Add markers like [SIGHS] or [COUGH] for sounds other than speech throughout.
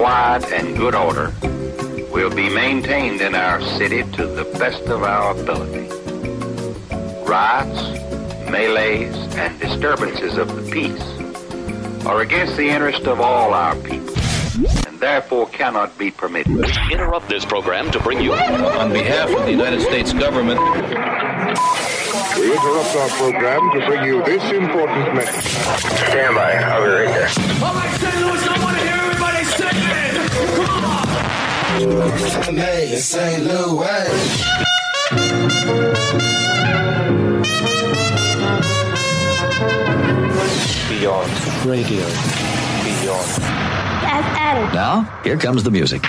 quiet and good order will be maintained in our city to the best of our ability. Riots, melees, and disturbances of the peace are against the interest of all our people and therefore cannot be permitted. Interrupt this program to bring you. On behalf of the United States government. We interrupt our program to bring you this important message. Stand by. I'll be right there. On. Made in St. Louis. Beyond radio. Beyond. FM. Now, here comes the music.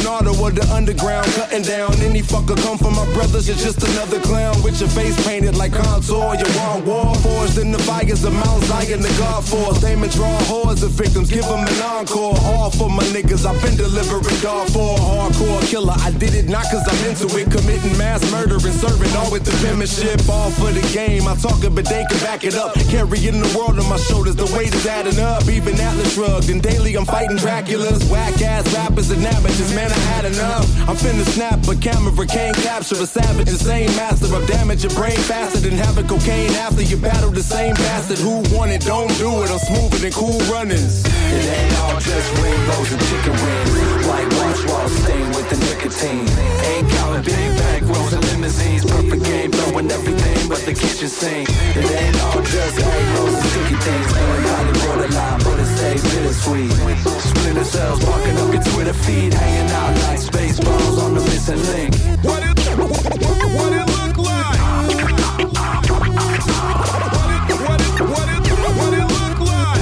Leonardo of the underground, cutting down any fucker come from my brothers. You're just another clown with your face painted like contour. You want war forged in the fires of Mount Zion, the God force. Aim and draw hordes of victims, give them an encore. All for my niggas, I've been delivering dog for hardcore killer. I did it not cause I'm into it, committing mass murder and serving all with the penmanship. All for the game, I talk it, but they can back it up. Carrying the world on my shoulders, the weight is adding up. Even Atlas shrugged, and daily I'm fighting Draculas, whack ass rappers and amateurs. Man, I had enough. I'm finna snap a camera, can't capture a savage, insane master of damage your brain faster than having cocaine after you battle the same bastard who won it. Don't do it, I'm smoother than cool runnings. It ain't all just rainbows and chicken wings. Whitewash wall stained with the nicotine. Ain't counting big back rolls and limousines. Perfect game, throwing everything but the kitchen sink. It ain't all just egg rolls and sticky things. Melancholy borderline, but it stays bittersweet. Splinter cells barking up your Twitter feed. Hanging out like space balls on the missing link. What it, what it look like? What it, what it, what it, what it look like?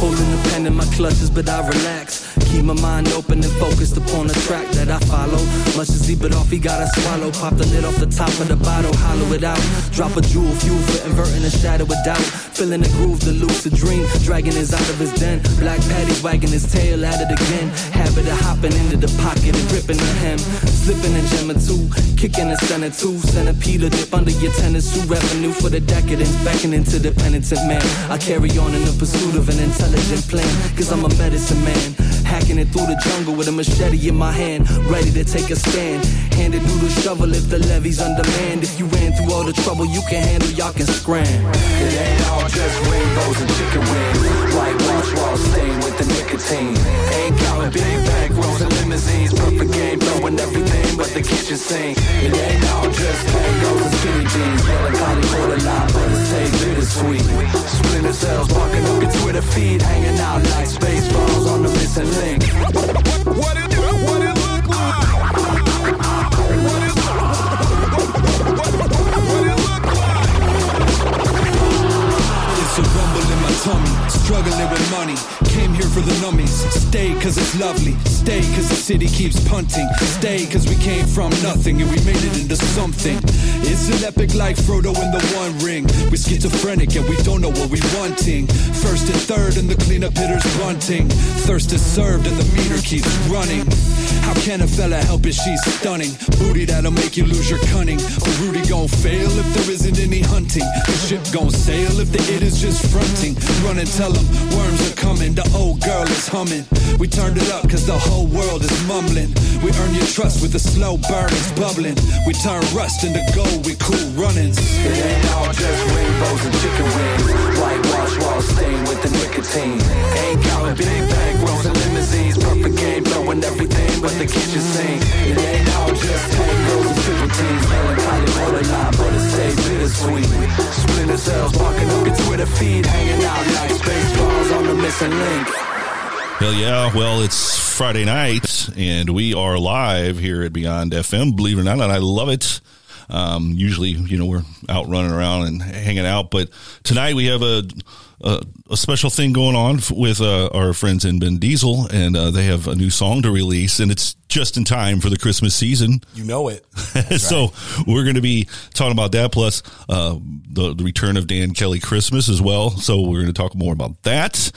Holding the pen in my clutches, but I relax. Keep my mind open and focused upon the track that I follow. Much as he bit off, he gotta swallow. Pop the lid off the top of the bottle, hollow it out. Drop a jewel, fuel for inverting the shadow of doubt. Filling the groove, the lucid dream. Dragging his out of his den. Black patties wagging his tail at it again. Habit of hopping into the pocket and ripping the hem. Slipping a gem or two, kicking a center two. Centipede dip under your tennis shoe. Revenue for the decadence, beckoning to the penitent man. I carry on in the pursuit of an intelligent plan. Cause I'm a medicine man. Hacking it through the jungle with a machete in my hand, ready to take a stand. Handed through the shovel if the levee's on demand. If you ran through all the trouble you can handle, y'all can scram. It ain't all just rainbows and chicken wings. Whitewash wall stained with the nicotine. Ain't counting big back rolls and limousines. Perfect game, throwing everything but the kitchen sink. It ain't all just tangos and skinny jeans. Melancholy borderline, but it stays bittersweet. Splinter cells barking up your Twitter feed. Hanging out like cause it's lovely. Stay cause the city keeps punting. Stay cause we came from nothing and we made it into something. It's an epic like Frodo in the One Ring. We're schizophrenic and we don't know what we're wanting. First and third and the cleanup hitters bunting. Thirst is served and the meter keeps running. How can a fella help it? She's stunning. Booty that'll make you lose your cunning. A Rudy gon' fail if there isn't any hunting. The ship gon' sail if the it is just fronting. Run and tell 'em worms are coming. The old girl is humming. We turned it up cause the whole world is mumbling. We earn your trust with the slow burn it's bubbling. We turn rust into gold we cool runnings. It ain't all just rainbows and chicken wings. Whitewash walls stained with the nicotine. Ain't got big bag rolls and limousines. Perfect game, throwing everything but the kitchen sink. It ain't all just tangos and triple teams. Melancholy borderline, but it stays bittersweet. Splinter cells barking up your Twitter feed. Hanging out like space balls on the missing link. Hell yeah. Well, it's Friday night and we are live here at Beyond FM, believe it or not, and I love it. Um, usually, you know, we're out running around and hanging out, but tonight we have a uh, a special thing going on f- with uh, our friends in Ben Diesel, and uh, they have a new song to release, and it's just in time for the Christmas season. You know it. [LAUGHS] so we're going to be talking about that, plus uh, the, the return of Dan Kelley Christmas as well. So we're going to talk more about that.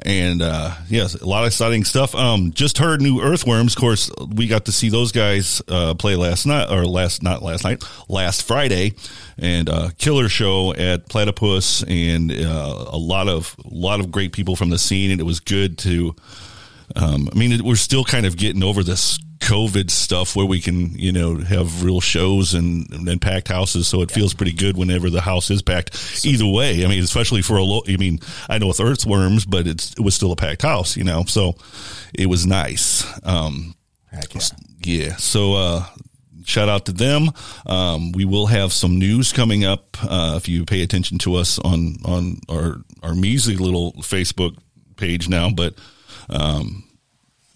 And uh, yes, a lot of exciting stuff. Um, just heard new Earthworms. Of course, we got to see those guys uh, play last night, or last not last night, last Friday, and uh, killer show at Platypus, and uh, a lot of a lot of great people from the scene. And it was good to. Um, I mean, it, we're still kind of getting over this COVID stuff where we can, you know, have real shows and, and packed houses. So it feels pretty good whenever the house is packed. Either way, I mean, especially for a low, I mean, I know with Earthworms, but it's, it was still a packed house, you know, so it was nice. Um, yeah. So, uh, shout out to them. Um, we will have some news coming up. Uh, if you pay attention to us on, on our, our measly little Facebook page now, but, um,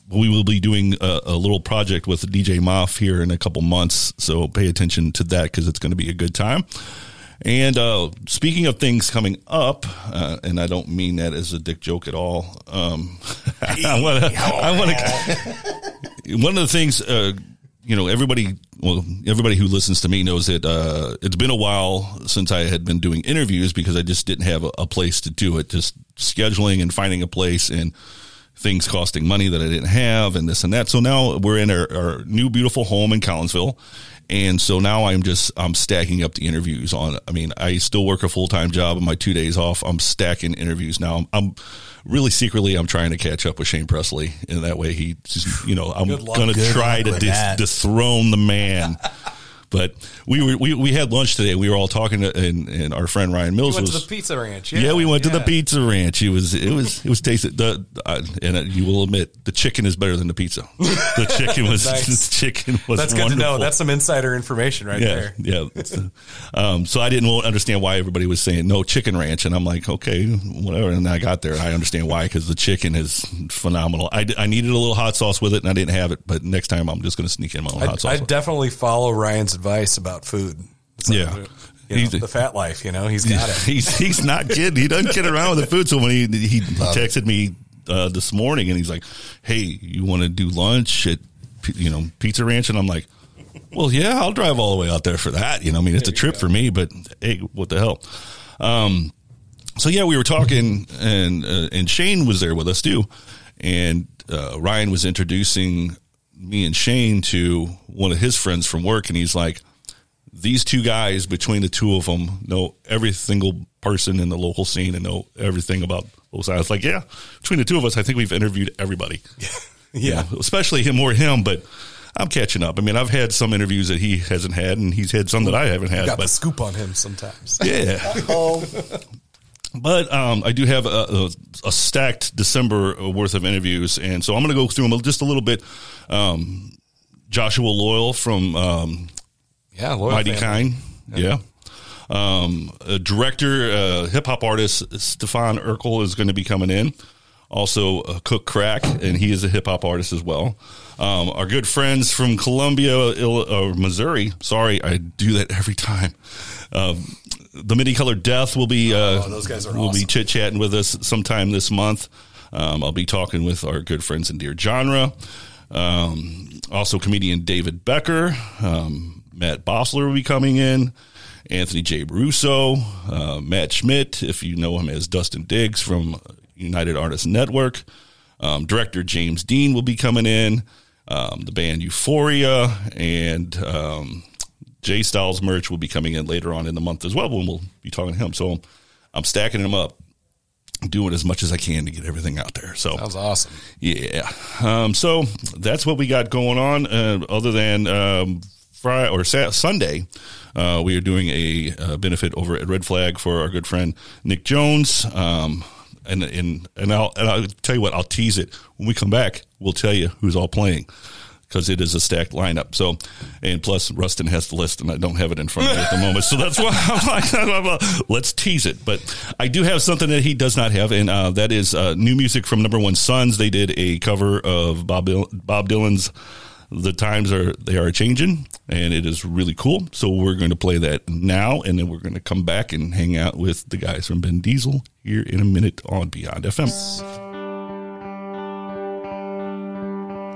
we will be doing a, a little project with DJ Moff here in a couple months. So pay attention to that because it's going to be a good time. And uh, speaking of things coming up, uh, and I don't mean that as a dick joke at all. Um, [LAUGHS] I want to. I want to. [LAUGHS] One of the things, uh, you know, everybody. Well, everybody who listens to me knows that uh, it's been a while since I had been doing interviews because I just didn't have a, a place to do it. Just scheduling and finding a place and things costing money that I didn't have and this and that. So now we're in our, our new beautiful home in Collinsville. And so now I'm just, I'm stacking up the interviews on, I mean, I still work a full time job and my two days off. I'm stacking interviews now. I'm, I'm really secretly, I'm trying to catch up with Shane Presley. And that way he just, you know, I'm going to try to dis- dethrone the man. [LAUGHS] But we were we, we had lunch today. We were all talking, to, and, and our friend Ryan We Mills went was to the pizza ranch. yeah, Yeah, we went to the pizza ranch. It was it was it was tasty. The uh, and uh, you will admit the chicken is better than the pizza. The [LAUGHS] chicken was Nice. the chicken was That's good wonderful. to know. That's some insider information right yeah there. yeah. um, so I didn't understand why everybody was saying no chicken ranch, and I'm like okay whatever. And I got there and I understand why because the chicken is phenomenal. I, I needed a little hot sauce with it and I didn't have it, but next time I'm just going to sneak in my own I, hot sauce. I definitely follow Ryan's advice about food. So, Yeah. you know, He's- the fat life. You know, he's got it. [LAUGHS] he's he's not kidding. He doesn't kid around with the food. So when he he texted me uh, this morning and he's like, "Hey, you want to do lunch at you know Pizza Ranch?" And I'm like, "Well, yeah, I'll drive all the way out there for that." You know, I mean, it's a trip for me, but hey, what the hell? Um, so yeah, we were talking, and uh, and Shane was there with us too, and uh, Ryan was introducing me and Shane to one of his friends from work, and he's like, "These two guys, between the two of them, know every single person in the local scene and know everything about both sides." Like, "Yeah, between the two of us, I think we've interviewed everybody." [LAUGHS] You Yeah. know, especially him, or him, but. I'm catching up. I mean, I've had some interviews that he hasn't had, and he's had some that I haven't had. Got the scoop on him sometimes. yeah, [LAUGHS] oh. [LAUGHS] but um, I do have a, a, a stacked December worth of interviews, and so I'm going to go through them just a little bit. Um, Joshua Loyal from um, Yeah, loyal Mighty. Kind, yeah. Um, uh, director, uh, hip hop artist Stefan Urkel is going to be coming in. Also, uh, Cook Crack, and he is a hip hop artist as well. Um, our good friends from Columbia, Ill- uh, Missouri. Sorry, I do that every time. Um, the Midi Colored Death will be. Uh, Oh, those guys are will be chit chatting with us sometime this month. Um, I'll be talking with our good friends in Dear Genre. Um, also, comedian David Becker, um, Matt Bossler will be coming in. Anthony J. Russo, uh, Matt Schmidt, if you know him as Dustin Diggs from United Artists Network. Um, director James Dean will be coming in. Um, the band Euphoria and um, J Styles merch will be coming in later on in the month as well. When we'll be talking to him. So I'm stacking them up, doing as much as I can to get everything out there. So That was awesome. yeah. Um, so that's what we got going on. Uh, other than um, Friday or Sunday, uh, we are doing a uh, benefit over at Red Flag for our good friend Nick Jones. Um, and and and I'll and I'll tell you what I'll tease it when we come back. We'll tell you who's all playing because it is a stacked lineup. So, and plus Rustin has the list, and I don't have it in front of me at the moment. So that's why I'm [LAUGHS] like, I'm let's tease it. But I do have something that he does not have, and uh, that is uh, new music from Number One Sons. They did a cover of Bob Bob Dylan's "The Times Are They Are Changing," and it is really cool. So we're going to play that now, and then we're going to come back and hang out with the guys from Ben Diesel here in a minute on Beyond FM.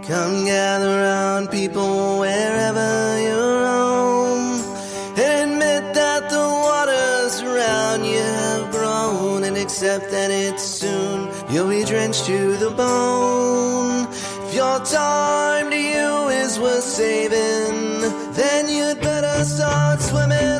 Come gather round people wherever you roam. Admit that the waters around you have grown and accept that it's soon you'll be drenched to the bone. If your time to you is worth saving, then you'd better start swimming.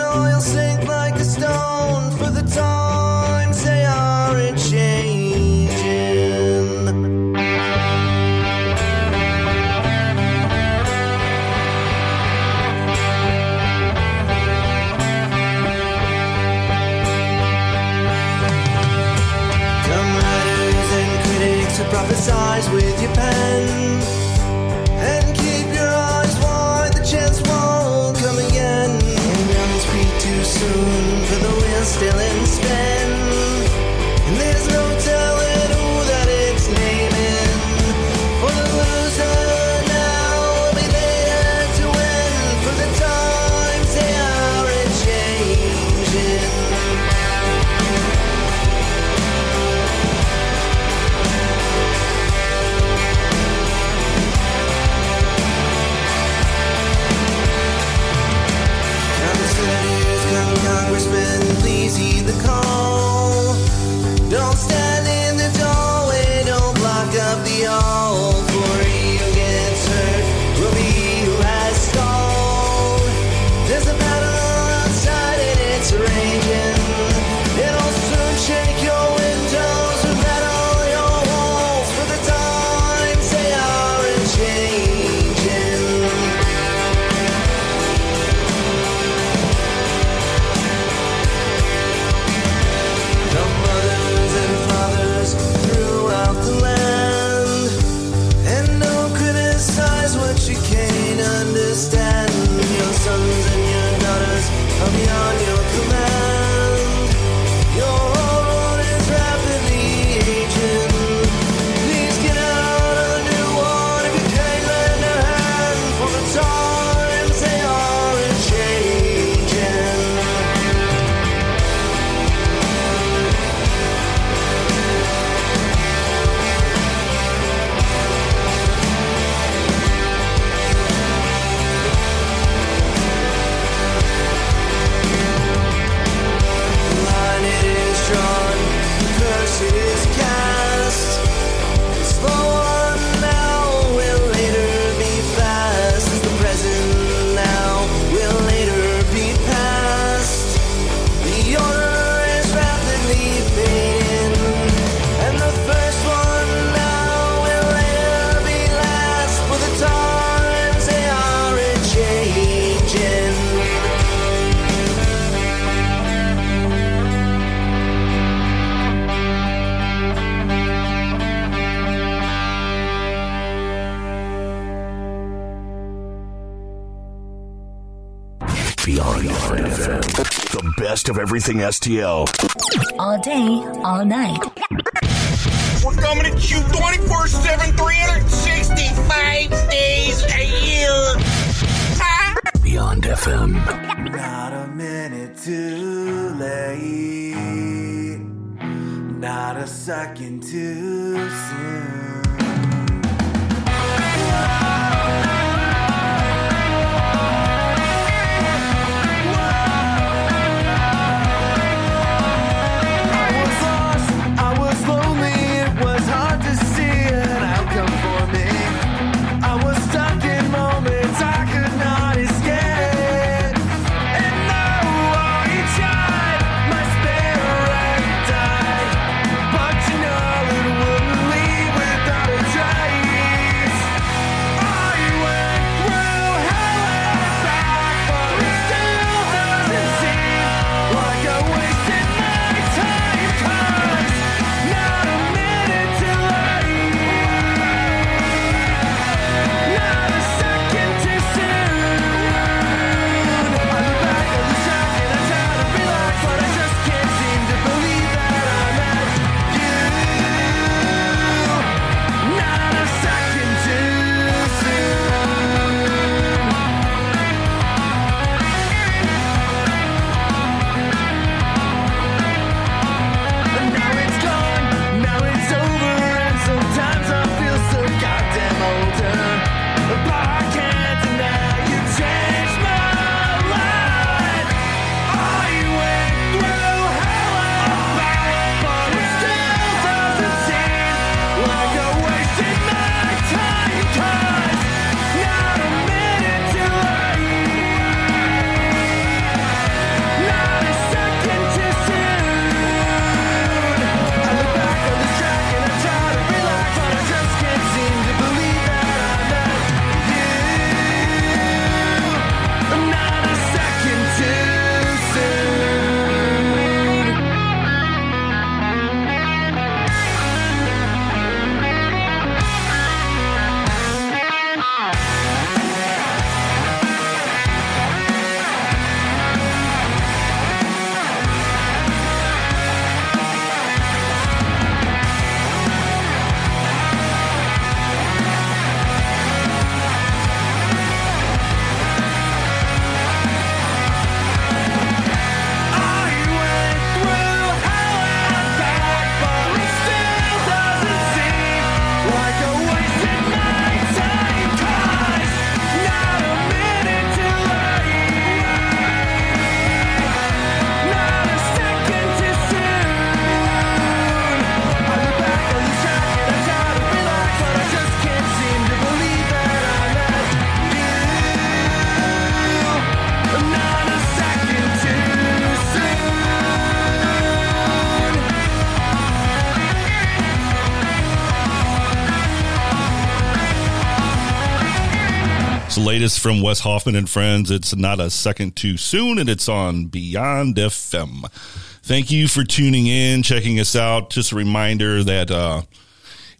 everything STL. All day, all night. We're coming at you 24 7, 365 days a year. Beyond FM. Not a minute too late. Not a second too soon. Wes Hoffman and friends. It's not a second too soon, and it's on Beyond FM. Thank you for tuning in, checking us out. Just a reminder that uh,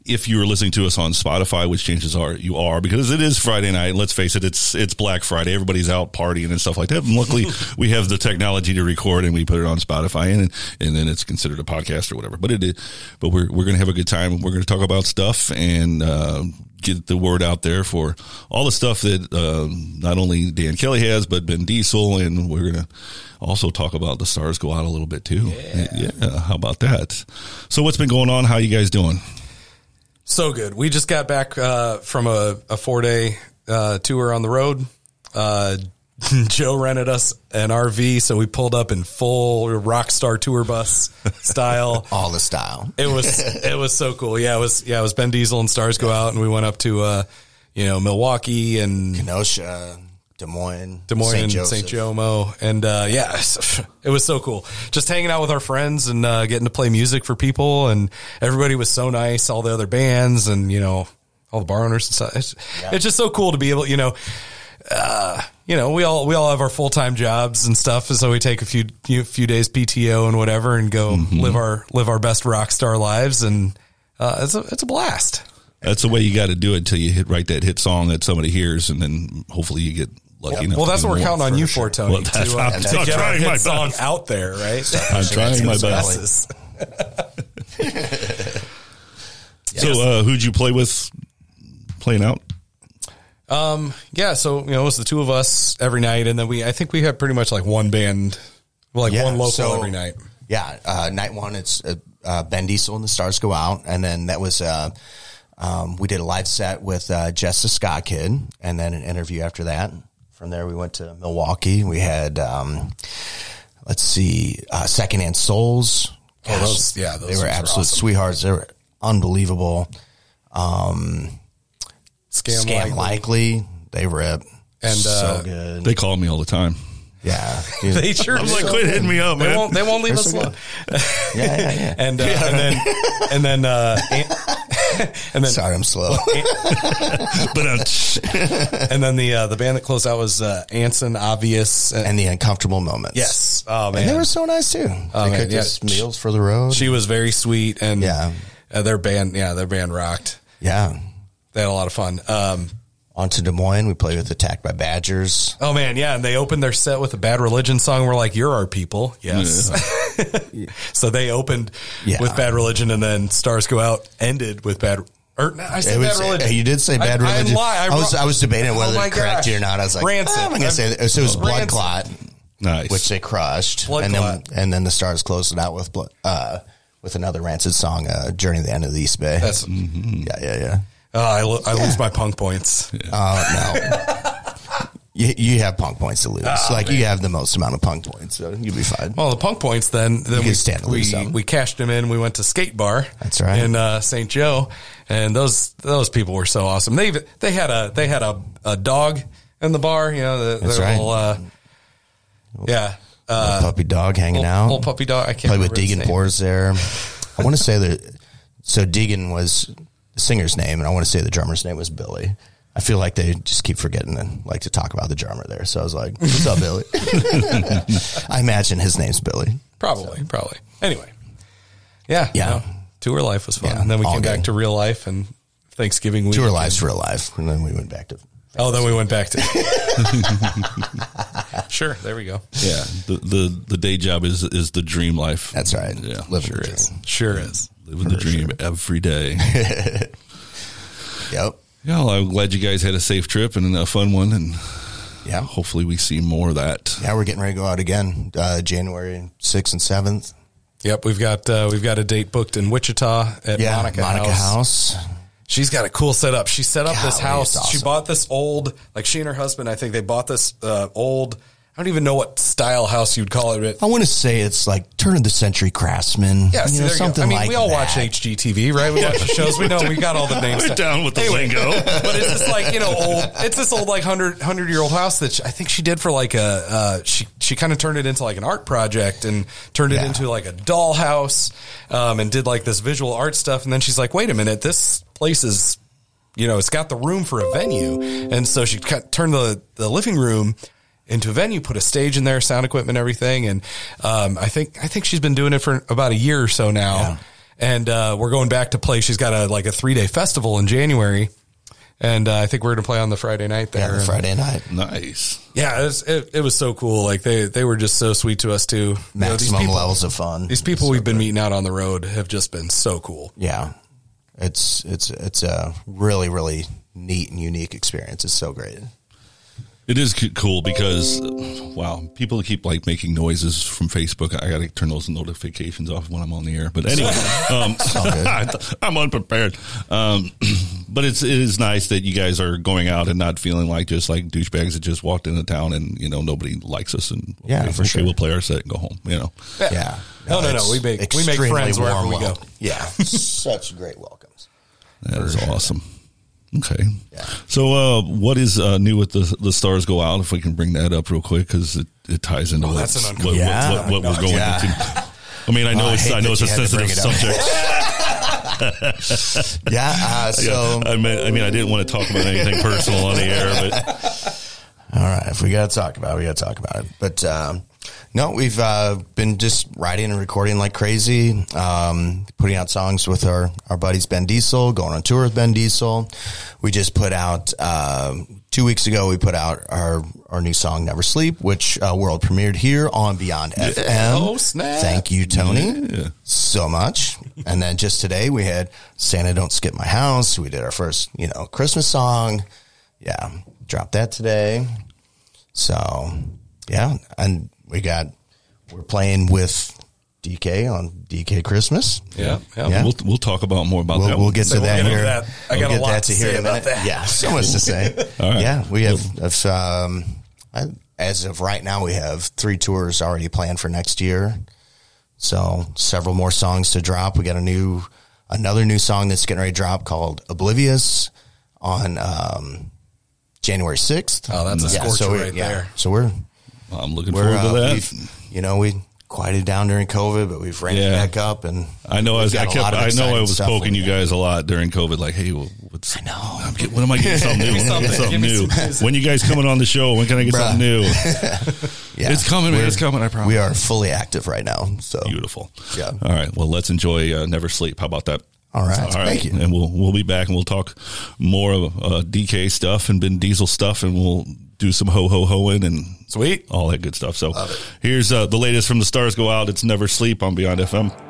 if you are listening to us on Spotify, which chances are you are, because it is Friday night. Let's face it, it's it's Black Friday. Everybody's out partying and stuff like that. And luckily, [LAUGHS] we have the technology to record, and we put it on Spotify, and and then it's considered a podcast or whatever. But it, is, but we're we're gonna have a good time. We're gonna talk about stuff and. Uh, Get the word out there for all the stuff that uh, not only Dan Kelley has, but Ben Diesel, and we're gonna also talk about the stars go out a little bit too. Yeah, yeah how about that? So, what's been going on? How you guys doing? So good. We just got back uh, from a, a four day uh, tour on the road. Uh, [LAUGHS] Joe rented us an RV, so we pulled up in full rock star tour bus style. [LAUGHS] All the style. It was it was so cool. Yeah, it was yeah, it was Ben Diesel and Stars Go Out, and we went up to uh, you know Milwaukee and Kenosha, Des Moines, Des Moines, St. and Joseph. St. Jomo, and uh, yeah, [LAUGHS] it was so cool. Just hanging out with our friends and uh, getting to play music for people, and everybody was so nice. All the other bands, and you know, all the bar owners and stuff. It's, it's just so cool to be able, you know. Uh, you know, we all we all have our full time jobs and stuff, and so we take a few few, few days PTO and whatever, and go live our live our best rock star lives, and uh, it's a it's a blast. That's the way you got to do it until you hit write that hit song that somebody hears, and then hopefully you get lucky Well, enough. well, that's what we're counting on you for, Tony. Well, that's to, uh, I'm to trying get our my hit song best. out there, right? I'm trying my best. Masses. [LAUGHS] So, uh, who'd you play with playing out? Um, yeah, so you know, it was the two of us every night, and then we, I think we had pretty much like one band, like Yeah, one local so- every night. Yeah, uh, night one, it's uh, uh, Ben Diesel and the Stars Go Out, and then that was uh, um, we did a live set with uh, Jess the Scott Kid, and then an interview after that. From there, we went to Milwaukee. We had um, let's see, uh, Secondhand Souls. Oh, those- yeah, those they were ones were absolute awesome. sweethearts. They were unbelievable. Um, Scam Scam likely. They rip And, so uh, good. They call me all the time. Yeah, [LAUGHS] They sure I'm do. like, quit hitting me up, They won't, they won't leave They're us so alone. Yeah, yeah, yeah. [LAUGHS] and uh, and then and then uh, [LAUGHS] [LAUGHS] and, then Sorry, I'm slow. [LAUGHS] but uh, [LAUGHS] and then the uh, the band that closed out was uh, Anson, Obvious, and, and the uncomfortable moments. yes, oh man, And they were so nice too. Oh, they man, cooked yeah. us meals for the road. she was very sweet, and Yeah. uh, their band, yeah, their band rocked. yeah. They had a lot of fun. Um, On to Des Moines, we played with Attacked by Badgers. oh man, yeah, and they opened their set with a Bad Religion song. We're like, "You're our people," yes. [LAUGHS] so they opened Yeah. with Bad Religion, and then Stars Go Out ended with Bad. Or no, I said It was- Bad Religion. You did say Bad I- I Religion. lie. I I, was wrote- I was debating whether Oh my to correct you or not. I was like, Rancid. "Ah, I'm going to say that. So it was Blood Clot, nice. which they crushed, Blood and Clot. then and then the Stars closed it out with blood, uh, with another Rancid song, uh, "Journey to the End of the East Bay." That's yeah, yeah, yeah. Oh, I, lo- I lose my punk points. Oh no. You, you have punk points to lose. Oh, like you have the most amount of punk points, so you'll be fine. Well, the punk points then, then can we, stand to we, lose some. we cashed them in. We went to skate bar. That's right. In uh, St. Joe. And those, those people were so awesome. They, they had a, they had a, a dog in the bar, you know, the, That's their right. little, uh, yeah. Uh, Little puppy dog hanging little, out. little puppy dog. I can't Played with remember his Deegan name. Pores there. [LAUGHS] I want to say that. So Deegan was the singer's name, and I want to say the drummer's name was Billy. I feel like they just keep forgetting and like to talk about the drummer there. So I was like, "What's up, Billy?" [LAUGHS] I imagine his name's Billy. Probably, probably. Anyway. Yeah. Yeah. no, tour life was fun. Yeah, and then we all came back to real life and Thanksgiving week. Tour life's real life, and then we went back to. Oh, then we went back to. [LAUGHS] [LAUGHS] sure. There we go. yeah, the, the the day job is is the dream life. That's right. Yeah, Living sure is. Sure is. Living the dream every day. [LAUGHS] Yep. yeah, well, I'm glad you guys had a safe trip and a fun one, and Yeah. hopefully we see more of that. Yeah, we're getting ready to go out again, uh, January sixth and seventh. Yep, we've got uh, we've got a date booked in Wichita at Yeah, Monica, Monica House. House. She's got a cool setup. She set up this house. it's She bought this old, like she and her husband. I think they bought this uh, old. I don't even know what style house you'd call it. But I want to say it's like turn of the century craftsman. yeah, see, you know, there you go. something I mean, like we all that. watch HGTV, right? We watch the shows. We know we got all the names. We're down with the Anyway, lingo. [LAUGHS] but it's just like you know, old. It's this old like 100, 100 year old house that she, I think she did for like a. Uh, she she kind of turned it into like an art project and turned it Yeah. into like a doll house, um, and did like this visual art stuff. And then she's like, wait a minute, this place is you know, it's got the room for a venue. And so she cut, turned the, the living room into a venue, put a stage in there, sound equipment, everything. And, um, I think, I think she's been doing it for about a year or so now. And, uh, we're going back to play. She's got a, like a three day festival in January. And, uh, I think we're going to play on the Friday night there. Yeah, the Friday night. Nice. yeah, it was, it, it was so cool. Like they, they were just so sweet to us too. You know, these Maximum people- levels of fun. These people we've been meeting out on the road have just been so cool. Yeah, it's it's it's a really really neat and unique experience. It's so great. It is cool because, wow, people keep like making noises from Facebook. I got to turn those notifications off when I'm on the air. But anyway, [LAUGHS] um, [LAUGHS] I'm unprepared. Um, [CLEARS THROAT] but it's it is nice that you guys are going out and not feeling like just like douchebags that just walked into town and you know nobody likes us and Yeah, okay, for okay, sure. we'll play our set and go home. You know, Yeah. No, no, no. it's We make- we make friends wherever warm we go. Yeah, [LAUGHS] such great welcomes. that is awesome. Okay, so uh, what is uh, new with the the stars go out? If we can bring that up real quick because it, it ties into Oh, that's what, uncomfortable- what, what, what Yeah. we're going Yeah. into. I mean, I know Oh, it's hate I know it's a you had to bring sensitive it subject. [LAUGHS] [LAUGHS] Yeah, uh, so I mean, I mean, I didn't want to talk about anything personal on the air, but All right, if we got to talk about it, we got to talk about it. But um, no, we've uh, been just writing and recording like crazy, um, putting out songs with our, our buddies Ben Diesel, going on tour with Ben Diesel. We just put out um, two weeks ago. We put out our our new song "Never Sleep," which uh, world premiered here on Beyond FM. Oh, snap. Thank you, Tony, Yeah. so much. And then just today we had "Santa Don't Skip My House." We did our first, you know, Christmas song. Yeah, dropped that today. So, yeah, and we got we're playing with DK on DK Christmas. Yeah, yeah. Yeah. we'll we'll talk about more about We'll, that. we'll get So to we'll that get here. that. I We'll got a lot that to to say about that. Yeah, so much to say. [LAUGHS] Right. Yeah, we have, have um, I, as of right now, we have three tours already planned for next year. So several more songs to drop. We got a new, another new song that's getting ready to drop called "Oblivious" on um, January sixth. Oh, that's a scorcher so right yeah, there. So we're I'm looking we're forward to uh, that. You know, we quieted down during COVID, but we've ramped Yeah. back up, and I know I, was, I got a lot kept I know I was poking you guys a lot during COVID. Like, hey, well, what's I know I'm get, when am I getting something [LAUGHS] new? When am I getting something. something new? When you guys coming on the show? When can I get Bruh. something new? [LAUGHS] Yeah, It's coming, man. It's coming. I promise. We are fully active right now. So Beautiful. Yeah. All right. Well, let's enjoy uh, Never Sleep. How about that? All right. Thank you. And we'll we'll be back and we'll talk more of uh, DK stuff and Ben Diesel stuff, and we'll do some ho ho hoing and Sweet. all that good stuff. So here's uh, the latest from the stars go out. It's Never Sleep on Beyond FM.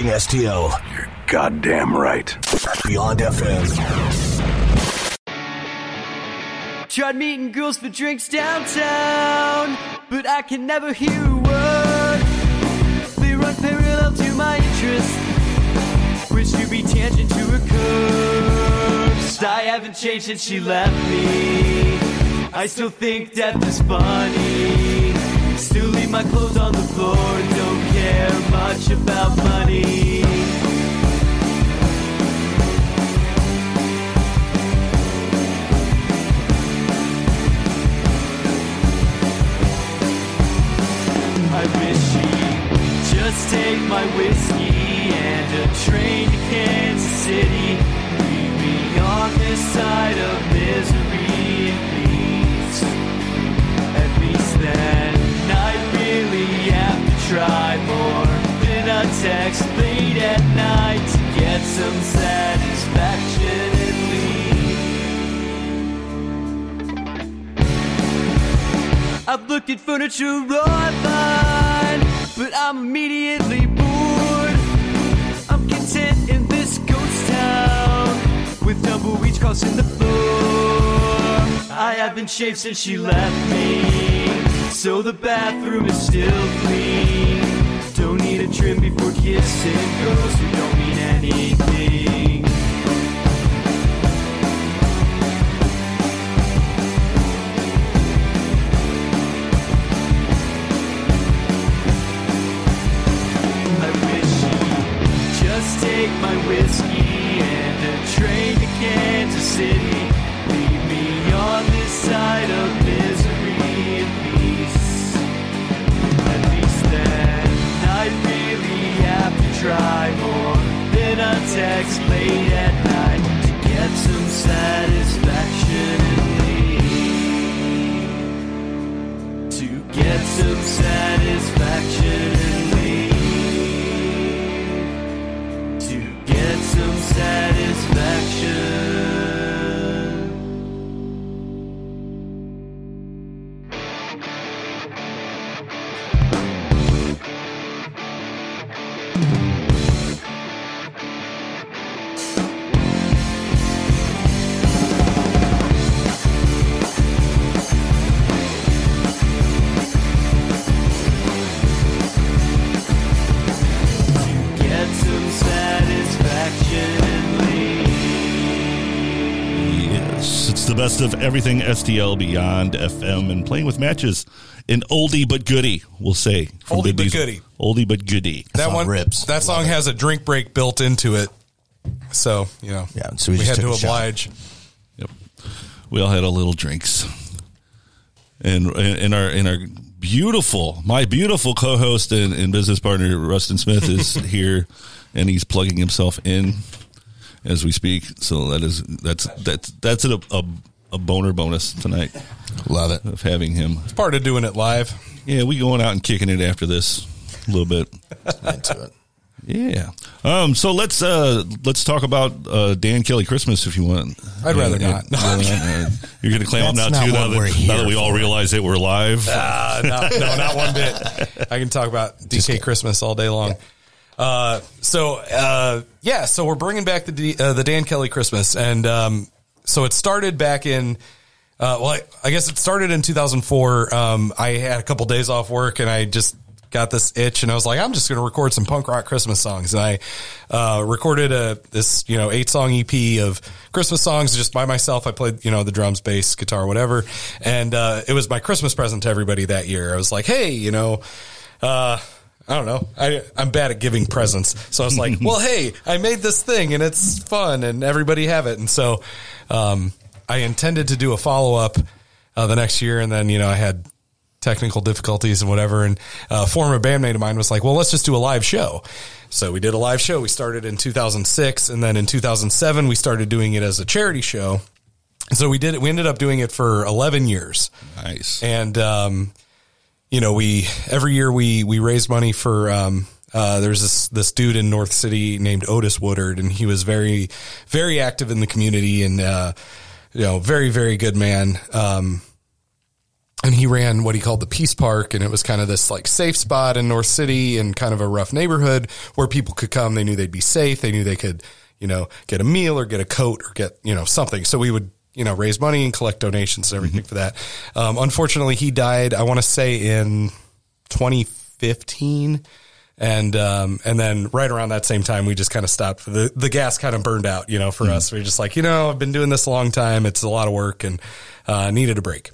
Everything STL. You're goddamn right. Beyond FM. Tried meeting girls for drinks downtown, but I can never hear a word. They run parallel to my interests, which to be tangent to her curves. I haven't changed since she left me. I still think death is funny. Still leave my clothes on the floor and don't care much about money. I wish she'd just take my whiskey and a train to Kansas City. Leave me on this side of misery try more than a text late at night to get some satisfaction at least. I've looked at furniture online, but I'm immediately bored. I'm content in this ghost town with tumbleweeds crossing the floor. I haven't shaved since she left me, so the bathroom is still clean. Don't need a trim before kissing girls who don't mean anything. Best of everything STL Beyond FM and playing with matches. An oldie but goodie, we'll say. Oldie but D's- goodie. Oldie but goodie. that one rips. That song has a drink break built into it, so you know. Yeah, so we we, had to a shot. oblige. Yep. We all had a little drinks. And in our in our beautiful, my beautiful co-host and, and business partner Rustin Smith is [LAUGHS] here, and he's plugging himself in as we speak. So that is that's that's that's a a, a boner bonus tonight. Love it of having him. It's part of doing it live. Yeah, we going out and kicking it after this a little bit. into it. Yeah. Um. So let's uh let's talk about uh Dan Kelley Christmas if you want. I'd rather not. Uh, [LAUGHS] you're going to claim up now That's too not now what we're that, now that we all realize that we're live. Uh, no, no, not one bit. I can talk about [LAUGHS] DK Christmas all day long. Uh, so uh, yeah, so we're bringing back the D, uh, the Dan Kelley Christmas, and um, so it started back in. Uh, well, I, I guess it started in 2004. Um, I had a couple days off work, and I just got this itch, and I was like, I'm just going to record some punk rock Christmas songs, and I uh, recorded a this you know eight song EP of Christmas songs just by myself. I played you know the drums, bass, guitar, whatever, and uh, it was my Christmas present to everybody that year. I was like, hey, you know. Uh, I don't know. I, I'm bad at giving presents. So I was like, [LAUGHS] well, hey, I made this thing and it's fun and everybody have it. And so, um, I intended to do a follow up, uh, the next year. And then, you know, I had technical difficulties and whatever. And uh, a former bandmate of mine was like, well, let's just do a live show. So we did a live show. We started in 2006. And then in 2007, we started doing it as a charity show. And so we did it. We ended up doing it for 11 years. Nice. And, um, you know, we every year we we raise money for um uh there's this this dude in North City named Otis Woodard and he was very very active in the community and uh you know, very very good man. Um and he ran what he called the Peace Park, and it was kind of this like safe spot in North City and kind of a rough neighborhood where people could come. They knew they'd be safe. They knew they could, you know, get a meal or get a coat or get you know something. So we would you know raise money and collect donations and everything for that. Um, unfortunately, he died. I want to say in 2015. And um, and then right around that same time, we just kind of stopped. The the gas kind of burned out, you know, for us. We are just like, you know, I've been doing this a long time. It's a lot of work, and uh, needed a break.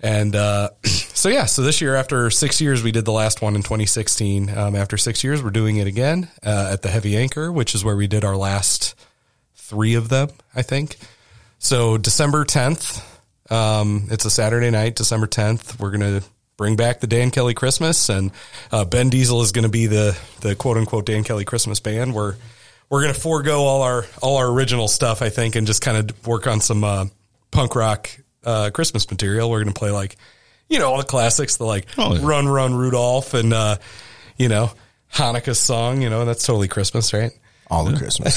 And uh, [CLEARS THROAT] so yeah, so this year after six years, we did the last one in 2016. Um, after six years, we're doing it again uh, at the Heavy Anchor, which is where we did our last three of them, I think. So December 10th, um, it's a Saturday night, December 10th. We're gonna bring back the Dan Kelley Christmas, and uh, Ben Diesel is going to be the the quote unquote Dan Kelley Christmas band. We're we're going to forego all our all our original stuff, I think, and just kind of work on some uh, punk rock uh, Christmas material. We're going to play like you know all the classics, the like Run Run Rudolph, and uh, you know Hanukkah song. You know that's totally Christmas, right? All the Christmas.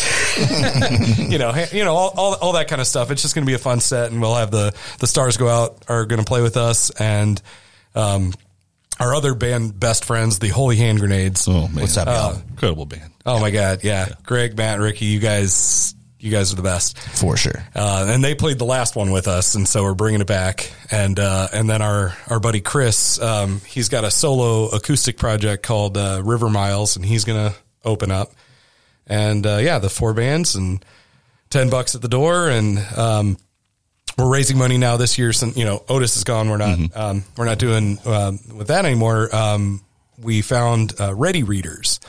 [LAUGHS] you know, you know, all, all, all that kind of stuff. It's just going to be a fun set, and we'll have the the stars go out are going to play with us, and um, our other band best friends, the Holy Hand Grenades. Oh man, What's up, y'all? Incredible band. Oh my god, yeah. Greg, Matt, Ricky, you guys, you guys are the best for sure. Uh, and they played the last one with us, and so we're bringing it back. And uh, and then our our buddy Chris, um, he's got a solo acoustic project called uh, River Miles, and he's gonna open up. And uh, yeah, the four bands and ten bucks at the door, and um, we're raising money now this year. Since you know Otis is gone, we're not um, we're not doing um, with that anymore. Um, we found uh, Ready Readers,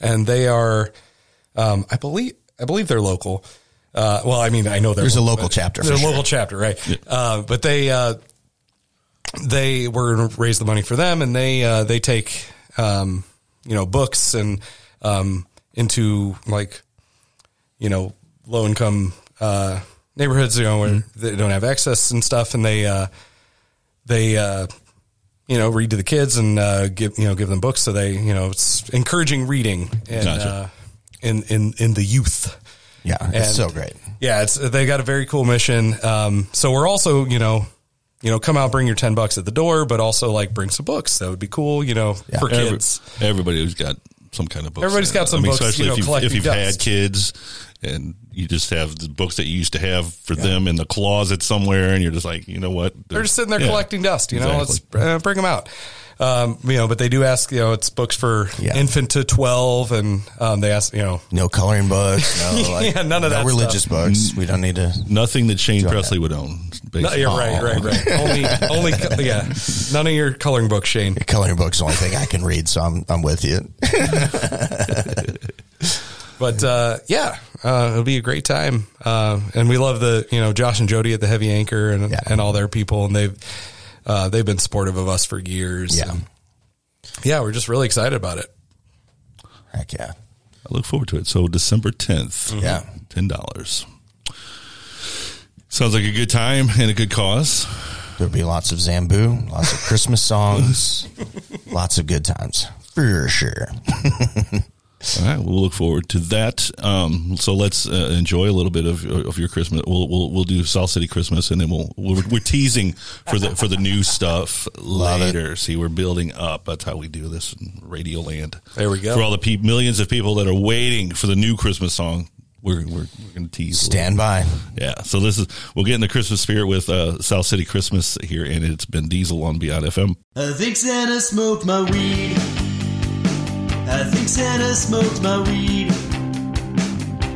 and they are, um, I believe, I believe they're local. Uh, well, I mean, I know they're There's a local, local chapter There's a local chapter, right? Uh, but they uh, they were going to raise the money for them, and they uh, they take um, you know books and um, into like you know low income uh, neighborhoods, you know, where they don't have access and stuff, and they uh, they uh, you know read to the kids and uh, give you know give them books, so they you know it's encouraging reading and Gotcha. uh, in in in the youth. Yeah, it's so great. Yeah, it's they got a very cool mission. Um, so we're also you know. You know, come out, bring your ten bucks at the door, but also like bring some books. That would be cool. You know, for Every- kids. everybody who's got some kind of books. Everybody's got some books, especially you know, if you've, if you've dust. had kids and you just have the books that you used to have for them in the closet somewhere, and you're just like, you know what? They're just sitting there Yeah. collecting dust. You know, Exactly. let's uh, bring them out. Um, you know, but they do ask. You know, it's books for infant to twelve, and um, they ask. You know, No coloring books. No, [LAUGHS] like, Yeah, none of no that religious stuff. books. We don't need to. Nothing that Shane Presley that. would own. No, you're right, right, right. [LAUGHS] only, only, yeah. None of your coloring books, Shane. Coloring books is the only thing I can read, so I'm I'm with you. [LAUGHS] But uh, yeah, uh, it'll be a great time, uh, and we love the you know Josh and Jody at the Heavy Anchor and and all their people, and they've uh, they've been supportive of us for years. Yeah. And, yeah, we're just really excited about it. Heck yeah. I look forward to it. So December 10th. Yeah. $10. Sounds like a good time and a good cause. There'll be lots of Zambu, lots of Christmas songs, [LAUGHS] lots of good times for sure. [LAUGHS] All right, we'll look forward to that. Um, so let's uh, enjoy a little bit of of your Christmas. We'll we'll, we'll do South City Christmas, and then we'll we're, we're teasing for the for the new stuff Love it. later. See, we're building up. That's how we do this in Radio Land. There we go. For all the pe- millions of people that are waiting for the new Christmas song, we're we're, we're going to tease. Stand by. Yeah. So this is we'll get in the Christmas spirit with uh, South City Christmas here, and it's Ben Diesel on Beyond FM. I think Santa smoked my weed. I think Santa smoked my weed.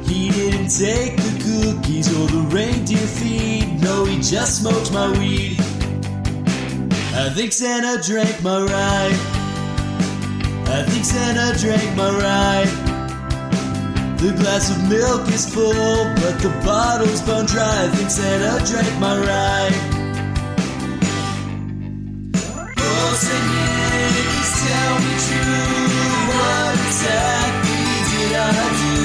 He didn't take the cookies or the reindeer feed. No, he just smoked my weed. I think Santa drank my ride. I think Santa drank my ride. The glass of milk is full, but the bottle's bone dry. I think Santa drank my ride. Oh, tell me true. Exactly I do?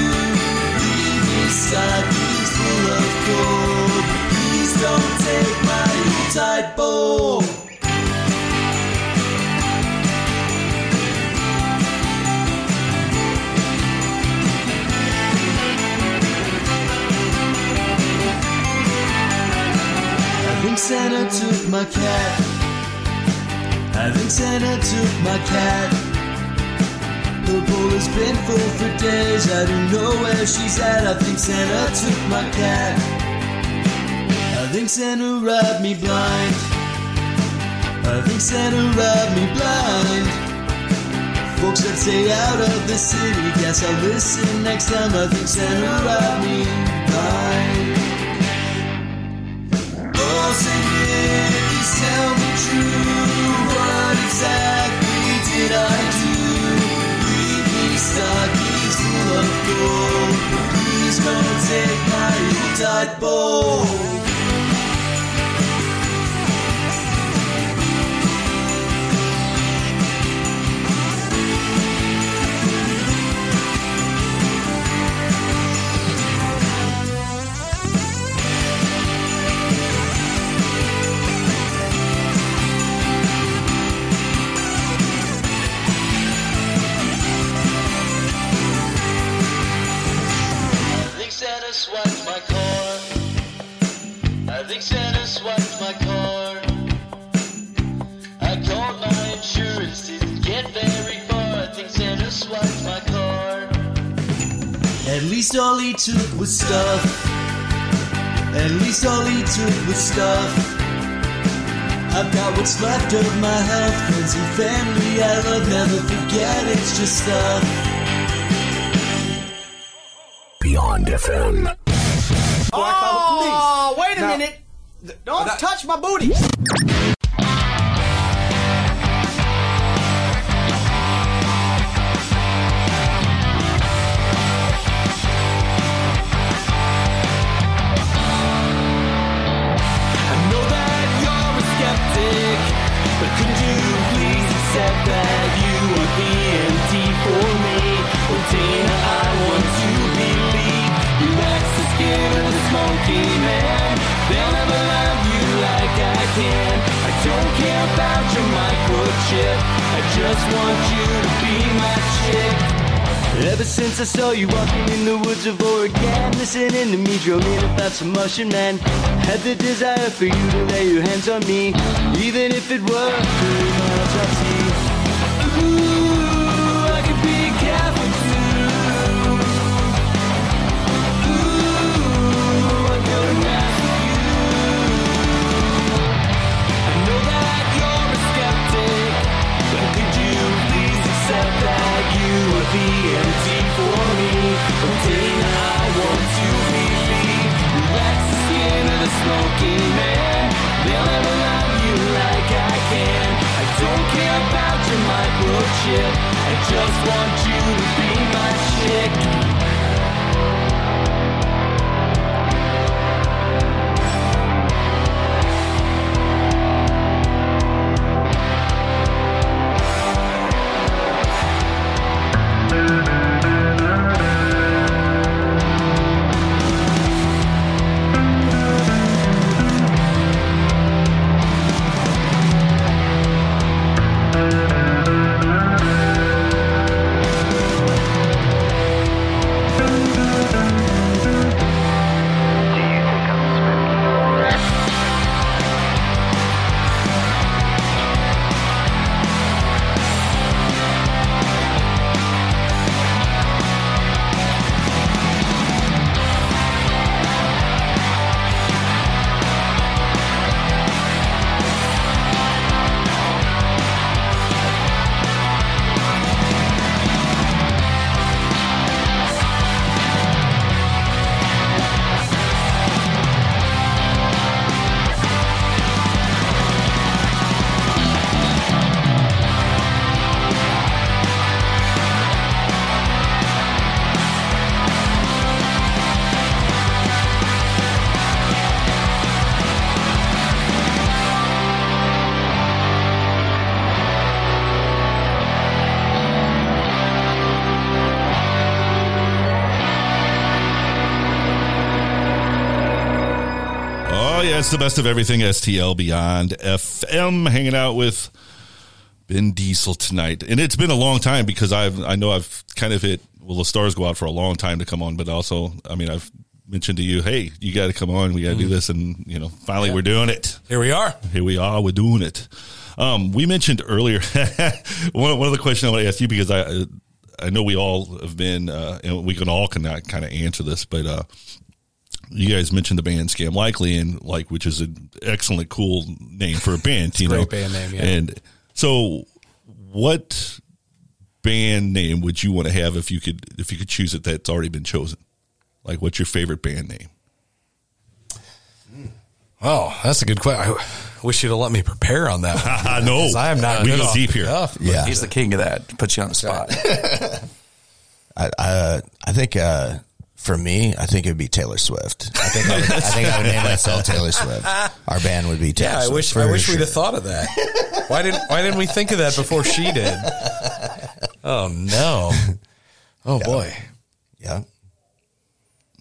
Leave me stockings full of gold. Please don't take my. I think Santa took my cat. I think Santa took my cat. Her bowl has been full for days. I don't know where she's at. I think Santa took my cat. I think Santa robbed me blind. I think Santa robbed me blind. Folks that stay out of the city, guess I'll listen next time. I think Santa robbed me blind. Oh, Saint Nick, tell me true. What exactly did I stockings full of gold. Please don't take my Yuletide bowl. I was stuff. At least all eat took was stuff. I've got what's left of my health, friends and family I love. Never forget, it's just stuff. Beyond FM. Oh, wait a minute. Don't oh, touch my booty. Microchip. I just want you to be my chick. Ever since I saw you walking in the woods of Oregon, listening to me droning about some Martian man, had the desire for you to lay your hands on me, even if it were three miles at the empty for me? Oh, Dana, I want to believe wax the skin of the smoking man. They'll never love you like I can. I don't care about your microchip. I just want you to be my chick. The best of everything. STL Beyond FM, hanging out with Ben Diesel tonight, and it's been a long time because I've I know I've kind of hit well the stars go out for a long time to come on, but also I mean I've mentioned to you, hey, you got to come on, we got to do this, and you know finally Yeah. we're doing it. Here we are. Here we are. We're doing it. Um, we mentioned earlier [LAUGHS] one, one of the questions I want to ask you because I I know we all have been uh, and we can all of kind of answer this, but uh, you guys mentioned the band Scam Likely and like which is an excellent, cool name for a [LAUGHS] band. you a great know, band name, yeah. And so, what band name would you want to have if you could if you could choose it that's already been chosen? Like, what's your favorite band name? Oh, that's a good question. I wish you'd have let me prepare on that. [LAUGHS] One. No. 'Cause I am not. We go deep here. cuff. Yeah. He's the king of that. Put you on the spot. [LAUGHS] I I, I think uh, for me, I think it would be Taylor Swift. I think I, would, I think I would name myself Taylor Swift. Our band would be Taylor Yeah, I Swift. wish for I wish sure. we'd have thought of that. Why didn't Why didn't we think of that before she did? Oh no! Oh boy! Yeah,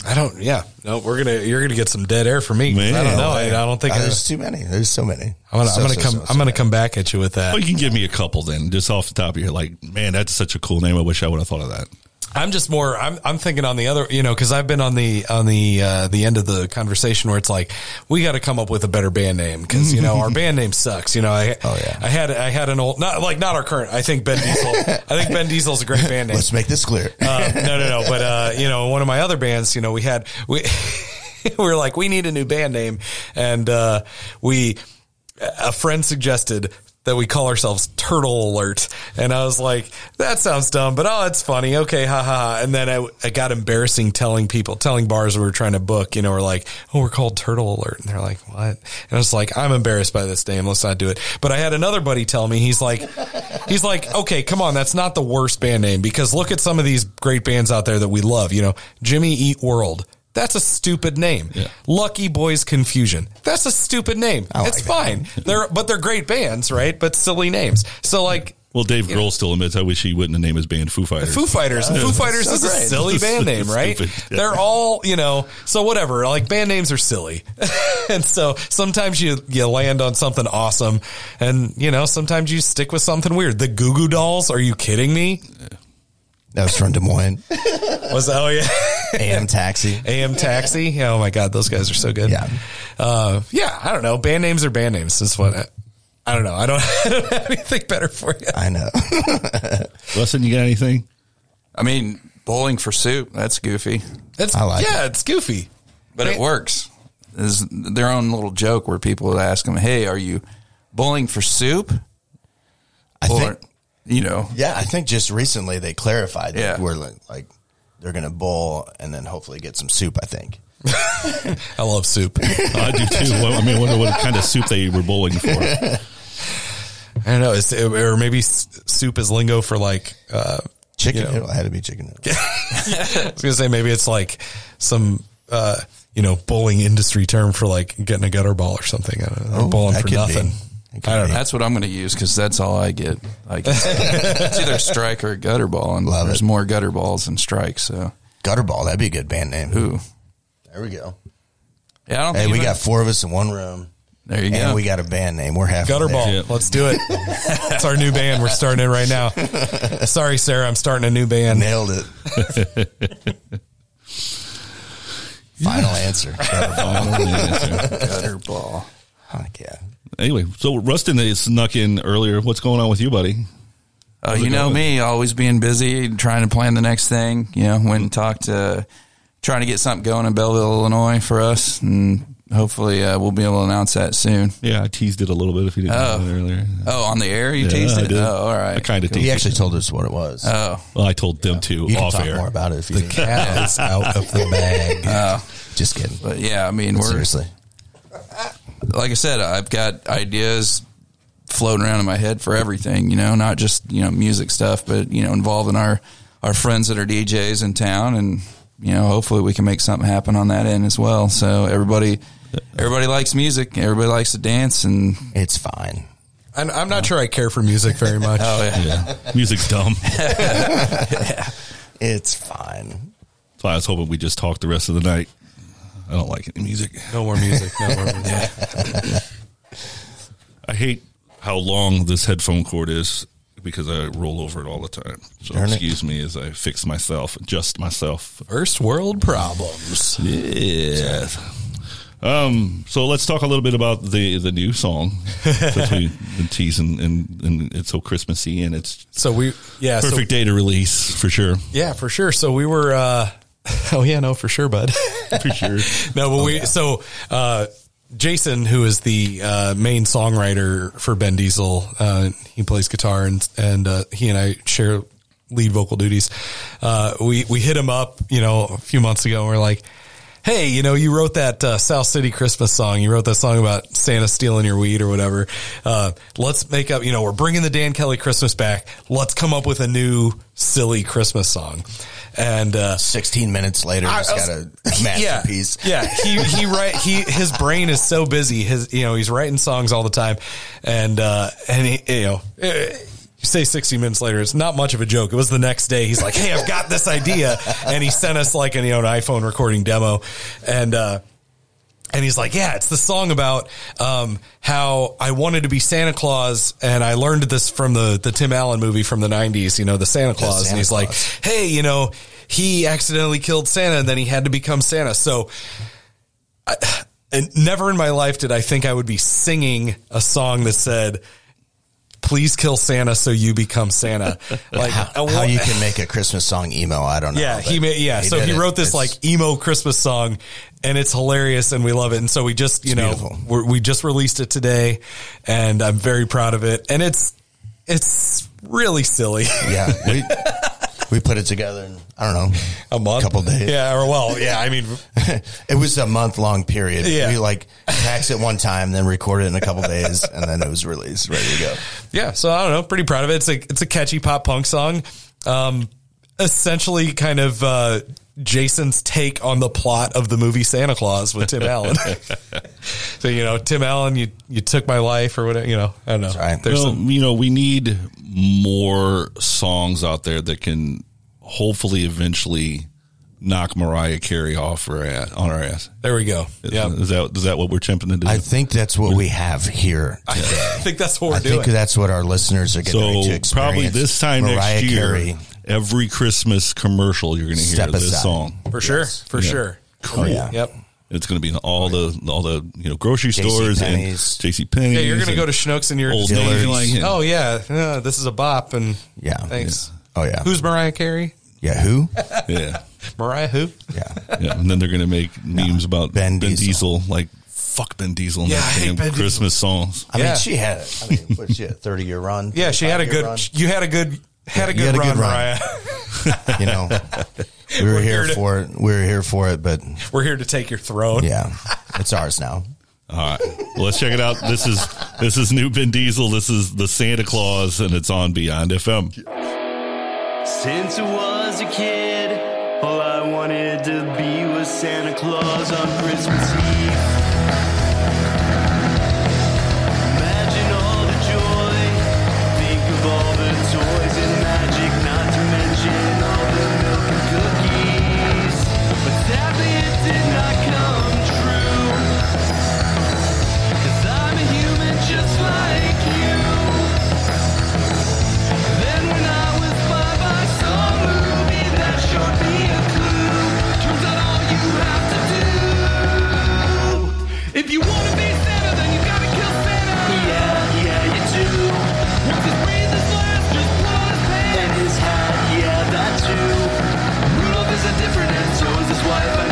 I don't. Yeah, no. We're gonna you're gonna get some dead air from me. 'cause I don't know. I, I don't think Uh, there's too many. There's so many. I'm gonna, So, I'm gonna so, come. so, I'm gonna come back at you with that. Well, you can give me a couple then, just off the top of your like, man, that's such a cool name. I wish I would have thought of that. I'm just more. I'm I'm thinking on the other, you know, because I've been on the on the uh, the end of the conversation where it's like we got to come up with a better band name because you know our [LAUGHS] band name sucks. You know, I Oh, yeah. I had I had an old not like not our current. I think Ben Diesel. I think Ben Diesel's a great band name. Let's make this clear. Uh, no, no, no. But uh, you know, one of my other bands, you know, we had we [LAUGHS] we were like, we need a new band name, and uh, we a friend suggested that we call ourselves Turtle Alert, and I was like, that sounds dumb, but oh, it's funny. Okay, ha ha. ha. And then I, I got embarrassing telling people, telling bars we were trying to book, you know, we're like, oh, we're called Turtle Alert, and they're like, what? And I was like, I'm embarrassed by this name. Let's not do it. But I had another buddy tell me, he's like, he's like, okay, come on, that's not the worst band name because look at some of these great bands out there that we love. You know, Jimmy Eat World. That's a stupid name. Lucky Boys Confusion. That's a stupid name. it's fine. They're but they're great bands, right? But silly names. So like Well, Dave Grohl still admits, I wish he wouldn't have named his band Foo Fighters. Foo Fighters. Yeah. Foo Fighters So is a silly [LAUGHS] band name, right? Yeah. They're all, you know, so whatever. Like band names are silly. [LAUGHS] and so sometimes you you land on something awesome and you know, sometimes you stick with something weird. The Goo Goo Dolls, are you kidding me? That was from Des Moines. [LAUGHS] Was that, oh yeah. AM Taxi. AM Taxi. Oh my God, those guys are so good. Yeah. Uh, yeah, I don't know. Band names are band names. That's what I, I don't know. I don't, [LAUGHS] I don't have anything better for you. I know. [LAUGHS] Weston, you got anything? I mean, bowling for soup. That's goofy. It's I like yeah, it's goofy. but it works. Is their own little joke where people would ask them, "Hey, are you bowling for soup?" I or think- you know, Yeah, I think just recently they clarified that Yeah. we're like, like they're gonna bowl and then hopefully get some soup. I think. [LAUGHS] I love soup. I do too. Well, I mean, I wonder what kind of soup they were bowling for. [LAUGHS] I don't know. It's, or maybe s- soup is lingo for like, uh, Chicken you know. noodle. It had to be chicken noodle. [LAUGHS] I was going to say maybe it's like some, uh, you know, bowling industry term for like getting a gutter ball or something. I don't know. Oh, bowling that for could be. nothing. It could I don't know. that's what I'm going to use because that's all I get. Like it's either strike or gutter ball, and Love there's it. more gutter balls than strikes. So, Gutterball. That'd be a good band name. ooh, There we go. yeah, I don't. Hey, think we even- got four of us in one room, there you go. and go. we got a band name. We're half Gutter ball. Yeah. Let's do it. It's our new band. We're starting it right now. [LAUGHS] Sorry, Sarah. I'm starting a new band. Nailed it. [LAUGHS] Final answer. Gutterball. gutter ball. Heck yeah. Anyway, so Rustin is snuck in earlier. What's going on with you, buddy? Uh, you know me, always being busy, trying to plan the next thing. You know, went and talked to, trying to get something going in Belleville, Illinois for us, and hopefully uh, we'll be able to announce that soon. Yeah, I teased it a little bit if you didn't Oh. know that earlier. Oh, on the air, you Yeah, teased I it. did. Oh, all right. I kind of Cool. teased He it. actually told us what it was. Oh, Well, I told them to you can off talk air. more about it if you The didn't. cat is out of the bag. [LAUGHS] oh, Just kidding. but yeah, I mean, we're Seriously. Like I said, I've got ideas floating around in my head for everything, you know, not just, you know, music stuff, but, you know, involving our, our friends that are DJs in town and, you know, hopefully we can make something happen on that end as well. So everybody, everybody likes music. Everybody likes to dance and It's fine. I'm, I'm not sure I care for music very [LAUGHS] much. oh yeah. Yeah. Music's dumb. It's fine. That's why I was hoping we just talk the rest of the night. I don't like any music. No more music. No more [LAUGHS] music. I hate how long this headphone cord is because I roll over it all the time. So Darn it. excuse me as I fix myself, adjust myself. First world problems. Yeah. Um, so let's talk a little bit about the the new song [LAUGHS] since we've been teasing and, and it's so Christmassy and it's so we yeah so- perfect day to release for sure. Yeah, for sure. So we were. uh [LAUGHS] Oh yeah, no, for sure, bud. [LAUGHS] for sure. [LAUGHS] no, but we. So uh Jason, who is the uh, main songwriter for Ben Diesel, uh, he plays guitar and and uh, he and I share lead vocal duties. Uh, we we hit him up, you know, a few months ago. and We're like, hey, you know, you wrote that uh, South City Christmas song. You wrote that song about Santa stealing your weed or whatever. Uh, let's make up, you know, we're bringing the Dan Kelley Christmas back. Let's come up with a new silly Christmas song. And uh, 16 minutes later, he's got a [LAUGHS] masterpiece. Yeah, yeah. He he write he his brain is so busy. His you know he's writing songs all the time, and uh, and he, you know. eh, you say 60 minutes later, it's not much of a joke. It was the next day. He's like, Hey, I've got this idea. And he sent us like an, you know, an iPhone recording demo. And, uh, and he's like, yeah, it's the song about um, how I wanted to be Santa Claus, and I learned this from the the Tim Allen movie from the '90s. You know, the Santa Claus, Santa and he's like, hey, you know, he accidentally killed Santa, and then he had to become Santa. So, I, and never in my life did I think I would be singing a song that said, "Please kill Santa so you become Santa." [LAUGHS] Like how, how you can make a Christmas song emo, I don't know. yeah, he made yeah. so did he it. wrote this It's- like emo Christmas song, and it's hilarious, and we love it. And so we just you know we're, we just released it today, and I'm very proud of it. And it's it's really silly. yeah, we [LAUGHS] we put it together in I don't know a month, couple days. Yeah, or well, yeah. I mean, [LAUGHS] it was a month long period. Yeah. we like taxed it one time, then recorded it in a couple days, and then it was released, ready to go. yeah. So I don't know, pretty proud of it. It's a it's a catchy pop punk song. Um, essentially, kind of. uh Jason's take on the plot of the movie Santa Claus with Tim [LAUGHS] Allen. [LAUGHS] so you know, Tim Allen, you you took my life or whatever. You know, I don't know. There's well, some, you know, we need more songs out there that can hopefully eventually knock Mariah Carey off her ass, on our ass. There we go. Yeah. is that is that what we're attempting to do? I think that's what we have here [LAUGHS] today. I think that's what we're I doing. think that's what our listeners are getting ready to so experience. probably this time Mariah next year, Carey. Every Christmas commercial you're going to hear Step this aside. song for sure, for Yeah. sure. Cool. Oh, yeah. Yep. It's going to be in all the all the you know grocery JC stores and Penney's. JC Penney. Yeah, you're gonna go to Schnucks and you're Old just Navy, like, like, oh yeah, yeah, this is a bop, and Yeah. thanks. Oh yeah. Who's Mariah Carey? Yeah. Who? yeah, [LAUGHS] Mariah who? Yeah. yeah, and then they're going to make memes about Ben Ben, Diesel. Diesel. like fuck Ben Diesel and Yeah, I hate damn Ben Diesel. Christmas songs. I Yeah. mean, she had. It. I mean, what she had? Thirty year run. Yeah, she had a 35 year good. run. You had a good. Had a good had a run, good run. Mariah. [LAUGHS] You know, we were, We're here, here to- for it. We were here for it, but We're here to take your throne. yeah, it's ours now. All right, well, let's check it out. This is this is new Ben Diesel. This is the Santa Claus, and it's on Beyond FM. Since I was a kid, all I wanted to be was Santa Claus on Christmas Eve. If you wanna be Santa, then you gotta kill Santa. Yeah, yeah, you do. Once his breath is last, just pull on his pants and his hat. Yeah, that too. Rudolph is a different, and so is his wife.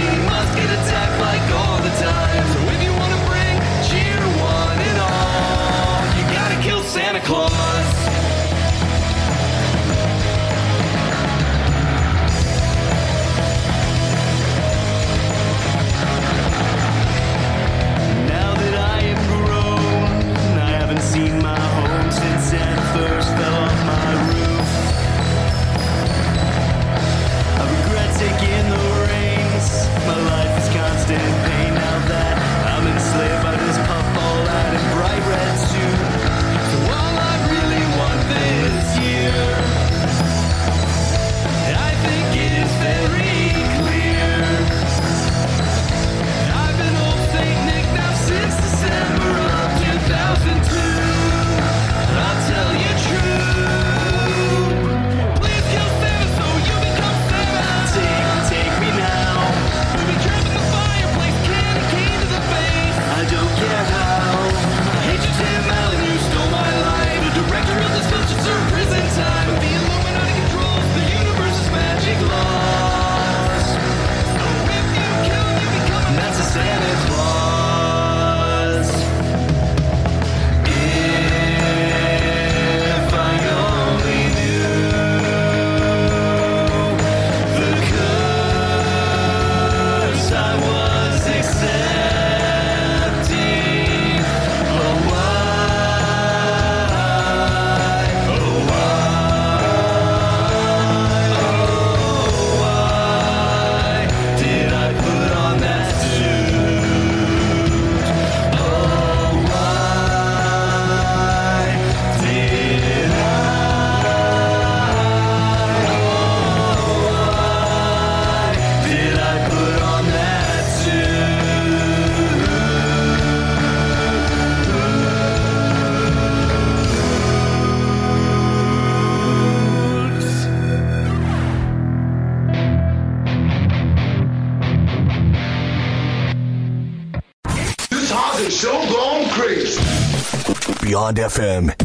Beyond FM.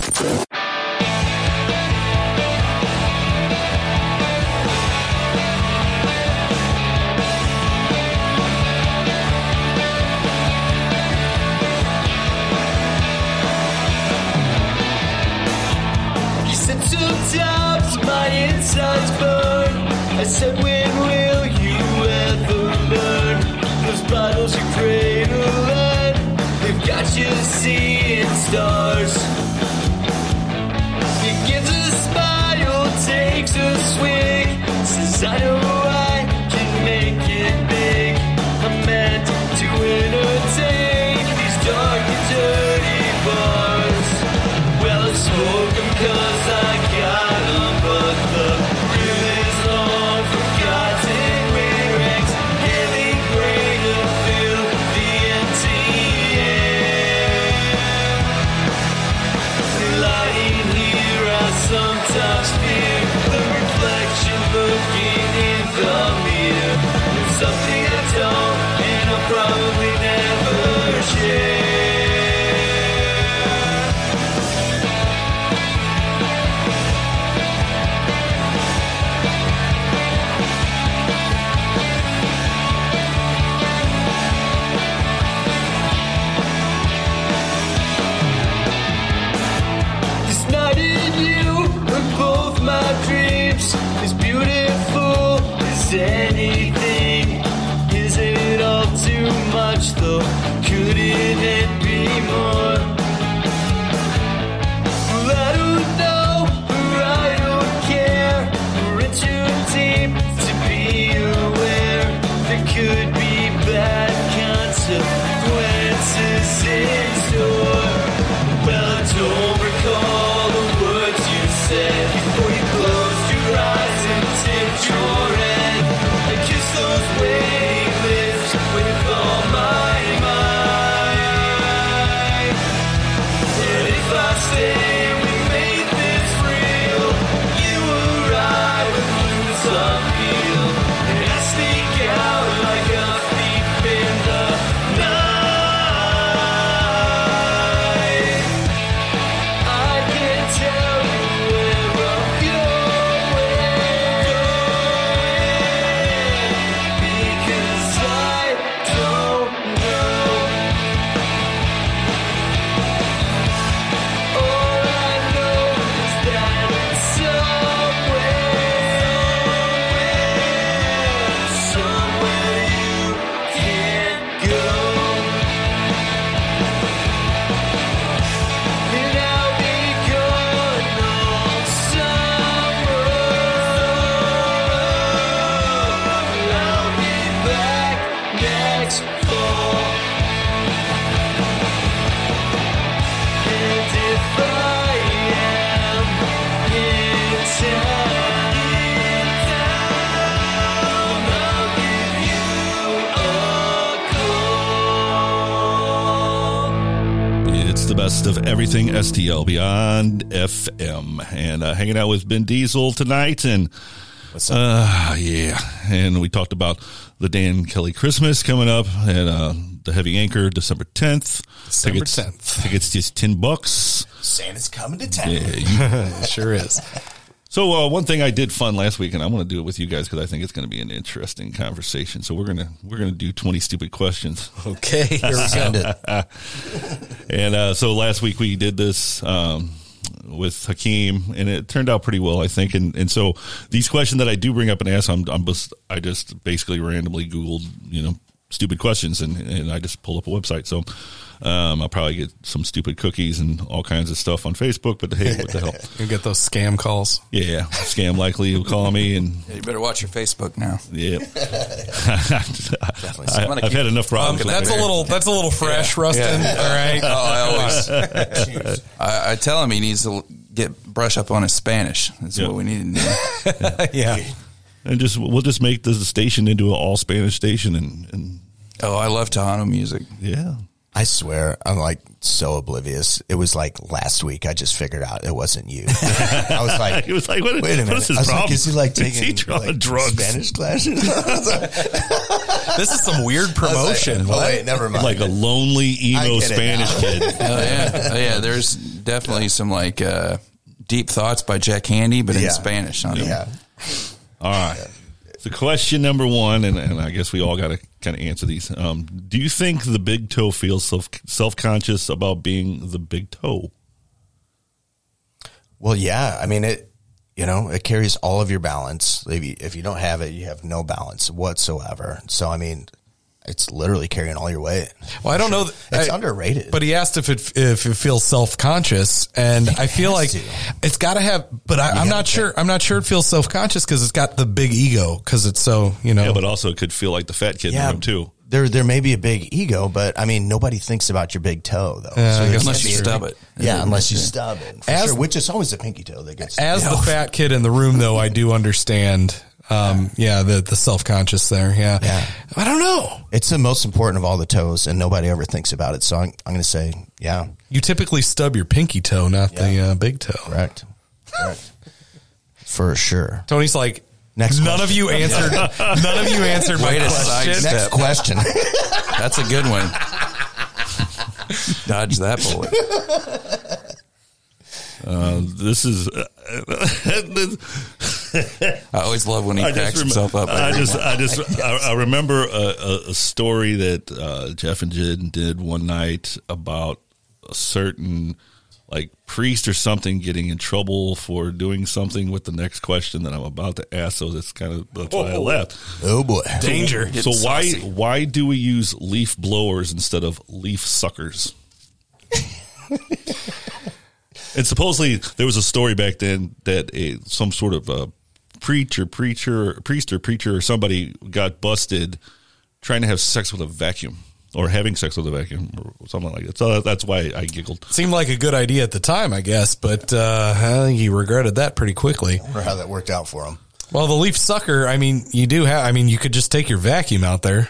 STL Beyond FM, and uh, hanging out with Ben Diesel tonight. And What's up? uh, yeah, and we talked about the Dan Kelley Christmas coming up and uh, the Heavy Anchor December tenth. December tickets, 10th. Tickets just ten bucks. Santa's coming to town. Yeah, you- [LAUGHS] sure is. So uh, one thing I did fun last week, and I want to do it with you guys because I think it's going to be an interesting conversation. So we're gonna we're gonna do twenty stupid questions. [LAUGHS] Okay, here we Send go. it. [LAUGHS] and uh, so last week we did this um, with Hakeem, and it turned out pretty well, I think. And and so these questions that I do bring up and ask, I'm, I'm just I just basically randomly Googled, you know, stupid questions, and and I just pulled up a website. So um, I'll probably get some stupid cookies and all kinds of stuff on Facebook. But hey, what the hell? [LAUGHS] You get those scam calls. Yeah, scam likely will call me, and Yeah, you better watch your Facebook now. yeah, [LAUGHS] Definitely. I, I've had enough problems. Um, that's a little that's a little fresh, Rustin. Yeah. [LAUGHS] All right. Oh, I always. I, I tell him he needs to get brush up on his Spanish. That's Yeah. what we need to do. yeah. and just we'll just make the station into an all Spanish station, and and Oh, I love Tejano music. yeah. I swear, I'm like so oblivious. It was like last week. I just figured out it wasn't you. I was like, [LAUGHS] It was like, what- wait a minute. what is his I was like, is he like Is he taking drawing like, drugs? Spanish classes? [LAUGHS] [LAUGHS] This is some weird promotion. oh What? wait, never mind. Like a lonely emo Spanish kid. Oh yeah, oh, yeah. There's definitely some like uh, deep thoughts by Jack Handey, but in Yeah. Spanish on it. yeah. All right. So question number one, and, and I guess we all got to kind of answer these. Um, do you think the big toe feels self self conscious about being the big toe? Well, yeah. I mean, it. You know, it carries all of your balance. If you, if you don't have it, you have no balance whatsoever. So, I mean, it's literally carrying all your weight. Well, I don't know. It's I- underrated. But he asked if it if it feels self conscious, and I feel like to. it's got to have. But I, I'm not sure. I'm not sure it feels self conscious because it's got the big ego because it's so you know. Yeah, but also it could feel like the fat kid in the room too. there there may be a big ego, but I mean nobody thinks about your big toe though. Yeah, I it guess Unless you stub it. Yeah, Yeah. unless you stub it. For As- sure, which is always the pinky toe that gets as the [LAUGHS] fat kid in the room, though, I do understand. Um, yeah, the the self conscious there. Yeah. Yeah. I don't know. It's the most important of all the toes, and nobody ever thinks about it. So I'm, I'm going to say, yeah, You typically stub your pinky toe, not the uh, big toe. correct, correct, for sure. Tony's like. Next none of you answered. [LAUGHS] none of you answered my Way question. sidestep. Next question. That's a good one. [LAUGHS] Dodge that bullet. Uh, this is. I always love when he I cracks rem- himself up. I every just. I just, I, I remember a, a, a story that uh, Jeff and Jen did one night about a certain like priest or something getting in trouble for doing something with the next question that I'm about to ask. So that's kind of that's why I laughed. oh boy, Danger. So Getting why saucy. why do we use leaf blowers instead of leaf suckers? [LAUGHS] and supposedly there was a story back then that a some sort of a preacher, preacher, priest or preacher or somebody got busted trying to have sex with a vacuum or having sex with a vacuum or something like that. So that's why I giggled. Seemed like a good idea at the time, I guess, but uh, I think he regretted that pretty quickly. wonder how that worked out for him. Well, the leaf sucker, I mean, you do have, I mean, you could just take your vacuum out there.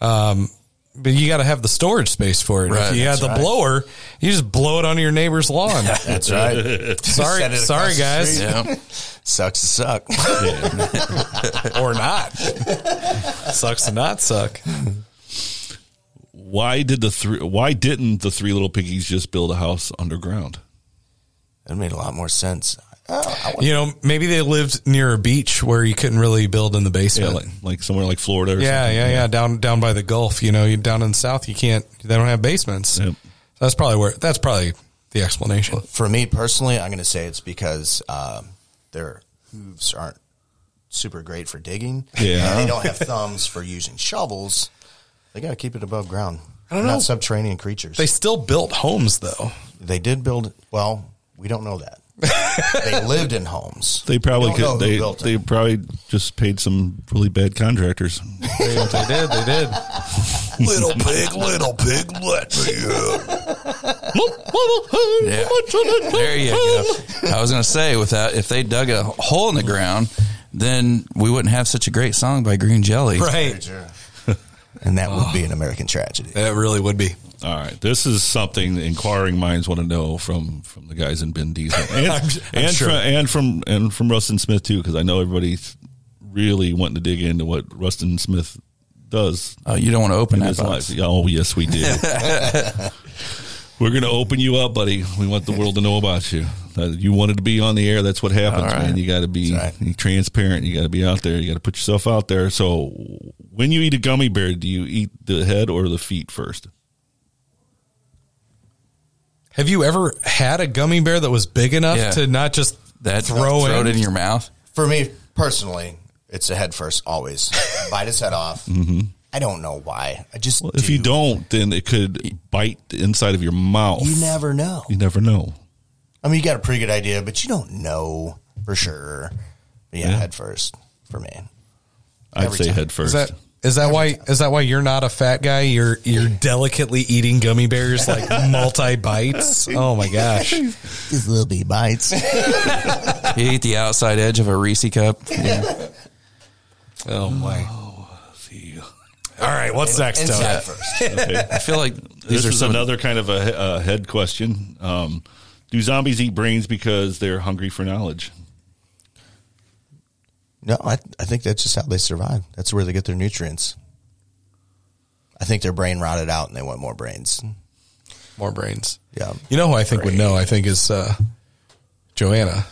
Um, but you got to have the storage space for it. Right, if you had the right. blower, you just blow it onto your neighbor's lawn. [LAUGHS] That's right. [LAUGHS] sorry, sorry, guys, street. Yeah. [LAUGHS] Sucks to suck. or not. Sucks to not suck. Why did the three? Why didn't the three little piggies just build a house underground? That made a lot more sense. Oh, You know, maybe they lived near a beach where you couldn't really build in the Yeah, basement. like, like somewhere like Florida. Or Yeah, something. yeah, yeah. Down down by the Gulf, you know, you down in the South, you can't. They don't have basements. Yep. That's probably where. That's probably the explanation. For me personally, I'm going to say it's because um, their hooves aren't super great for digging. Yeah. And they don't have thumbs for using shovels. They got to keep it above ground. I don't They're know. Not subterranean creatures. They They, still built homes though. They did build, well, we don't know that. They lived in homes. They probably We don't know could. They they them. probably just paid some really bad contractors. They, they did. They did. little pig, little pig, let me [LAUGHS] Yeah. There you go. I was going to say, without if they dug a hole in the ground, then we wouldn't have such a great song by Green Jelly. Right. And that would be an American tragedy. That really would be. All right, this is something the inquiring minds want to know from from the guys in Ben Diesel [LAUGHS] and I'm- I'm and, sure. from, and from and from Rustin Smith too, because I know everybody's really wanting to dig into what Rustin Smith does. Oh, you don't want to open that his box. life. Oh, yes, we do. [LAUGHS] We're going to open you up, buddy. We want the world to know about you. Uh, you wanted to be on the air. That's what happens, All right. man. You got to be right. transparent. You got to be out there. You got to put yourself out there. So, when you eat a gummy bear, do you eat the head or the feet first? Have you ever had a gummy bear that was big enough Yeah. to not just That throw, throw in? it in your mouth. For me personally, it's a head first always. [LAUGHS] Bite his head off. Mm-hmm. I don't know why. I just Well, if you do. don't, then it could bite the inside of your mouth. you never know. You never know. I mean, you got a pretty good idea, but you don't know for sure. But yeah, Yeah. head first for me. I'd Every say time. head first. Is that is that why is that why you're not a fat guy? You're you're delicately eating gummy bears like [LAUGHS] multi bites. Oh my gosh! These little bee bites. [LAUGHS] You eat the outside edge of a Reese cup. Yeah. Oh my! All right, what's next, Tony? Inside first. [LAUGHS] Okay. I feel like This these are is some another kind of a, a head question. Um, do zombies eat brains because they're hungry for knowledge? No, I, I think that's just how they survive. That's where they get their nutrients. I think their brain rotted out and they want more brains. More brains. Yeah. You know who I think would know? I think is uh, Joanna.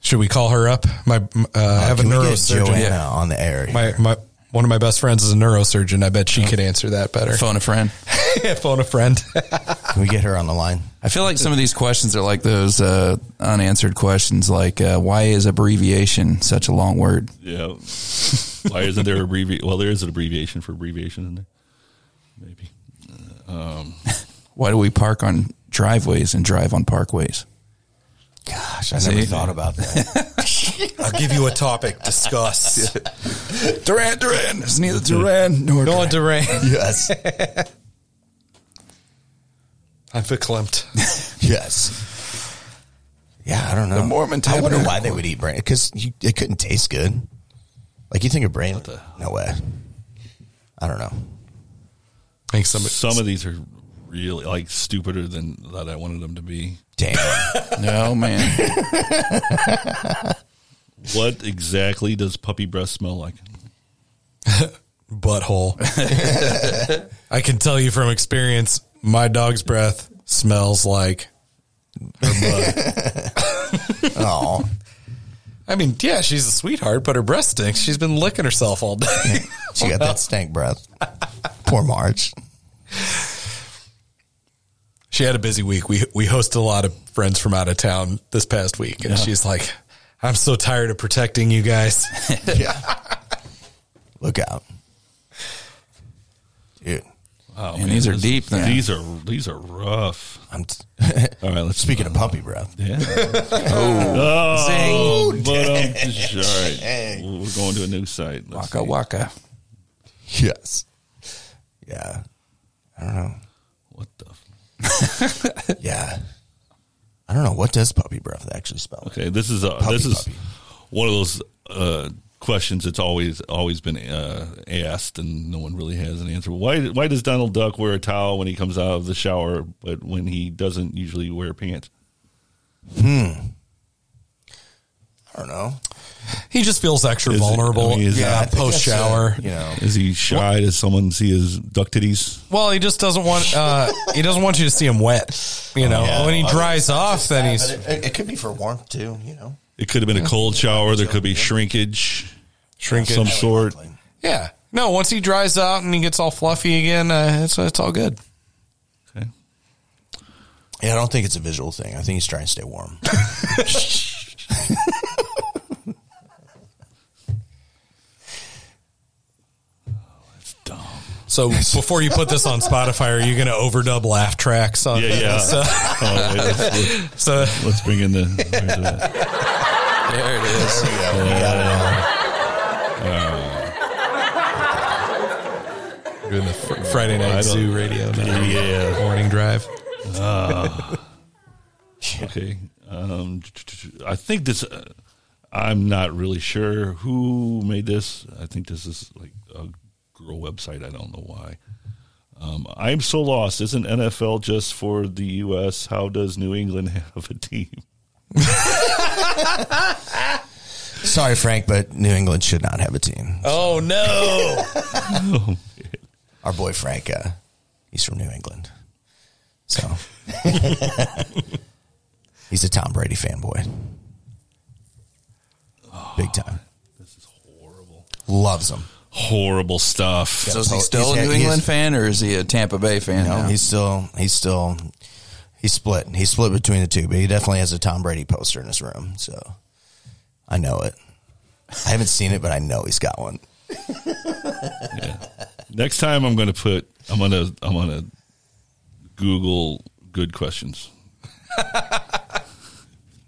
Should we call her up? My uh, I have a can we get neurosurgeon. Joanna on the air? My my one of my best friends is a neurosurgeon. I bet she could answer that better. phone a friend. [LAUGHS] Phone a friend. Can we get her on the line? I feel like some of these questions are like those uh, unanswered questions, like uh, why is abbreviation such a long word? Yeah. Why isn't there abbreviation? Well, there is an abbreviation for abbreviation in there. Maybe. Um, [LAUGHS] Why do we park on driveways and drive on parkways? Gosh, I See? never thought about that. [LAUGHS] I'll give you a topic. Discuss. [LAUGHS] Duran, Duran. It's neither Duran nor No Duran. [LAUGHS] yes. I'm verklempt. yes. Yeah, I don't know. The Mormon I wonder why they would eat brain because it couldn't taste good. Like you think of brain? No way. I don't know. I think somebody, some of these are really like stupider than that I wanted them to be. Damn. [LAUGHS] No, man. What exactly does puppy breath smell like? [LAUGHS] butthole. [LAUGHS] I can tell you from experience, my dog's breath smells like her butt. Oh, I mean, yeah, she's a sweetheart, but her breath stinks. She's been licking herself all day. she got that stank breath. Poor Marge. She had a busy week. We we hosted a lot of friends from out of town this past week, and Yeah. she's like, "I'm so tired of protecting you guys." [LAUGHS] [LAUGHS] Yeah. Look out, dude. Wow, And these are deep then. These are these are rough. I'm t- [LAUGHS] All right, let's speaking of puppy breath. Yeah. oh, Zing. but um, Dang. all right, we're going to a new site. Let's Waka see. waka. Yes. Yeah. I don't know. What the? [LAUGHS] Yeah. I don't know what does puppy breath actually spell. okay, this is a Puppy, this is puppy. one of those uh, questions that's always always been uh, asked, and no one really has an answer. Why why does Donald Duck wear a towel when he comes out of the shower, but when he doesn't usually wear pants? Hmm. I don't know. he just feels extra Is it- vulnerable. I mean, is yeah, post that's, shower. you know. Is he shy? Does someone see his duck titties? Well, he just doesn't want uh, he doesn't want you to see him wet. You know, Yeah. when he dries it's not off, then that, he's It, it could be for warmth too. You know. It could have been a cold shower. There could be shrinkage, shrinkage. some sort. Yeah. No, once he dries out and he gets all fluffy again, uh, it's it's all good. Okay. Yeah, I don't think it's a visual thing. I think he's trying to stay warm. [LAUGHS] [LAUGHS] So [LAUGHS] before you put this on Spotify, are you going to overdub laugh tracks on? Yeah, yeah. [LAUGHS] So, Oh, wait, let's, so let's [LAUGHS] bring in the. There it is. There we go. We got it all. doing the fr- Friday night zoo radio now. Yeah. morning drive. Ah. okay. Um, I think this. Uh, I'm not really sure who made this. I think this is like a girl website. I don't know why. Um, I'm so lost. Isn't NFL just for the U.S.? How does New England [LAUGHS] have a team? Sorry, Frank, but New England should not have a team. Oh no! [LAUGHS] Oh, Our boy Frank, uh, he's from New England, so [LAUGHS] he's a Tom Brady fanboy, big time. this is horrible. Loves him. Horrible stuff. So is he He's still a New he England is- fan or is he a Tampa Bay fan? No, now? he's still he's still he's split. He's split between the two, but he definitely has a Tom Brady poster in his room. So I know it. I haven't seen it, but I know he's got one. Next time, I'm going to put. I'm going to. I'm going to Google good questions. [LAUGHS]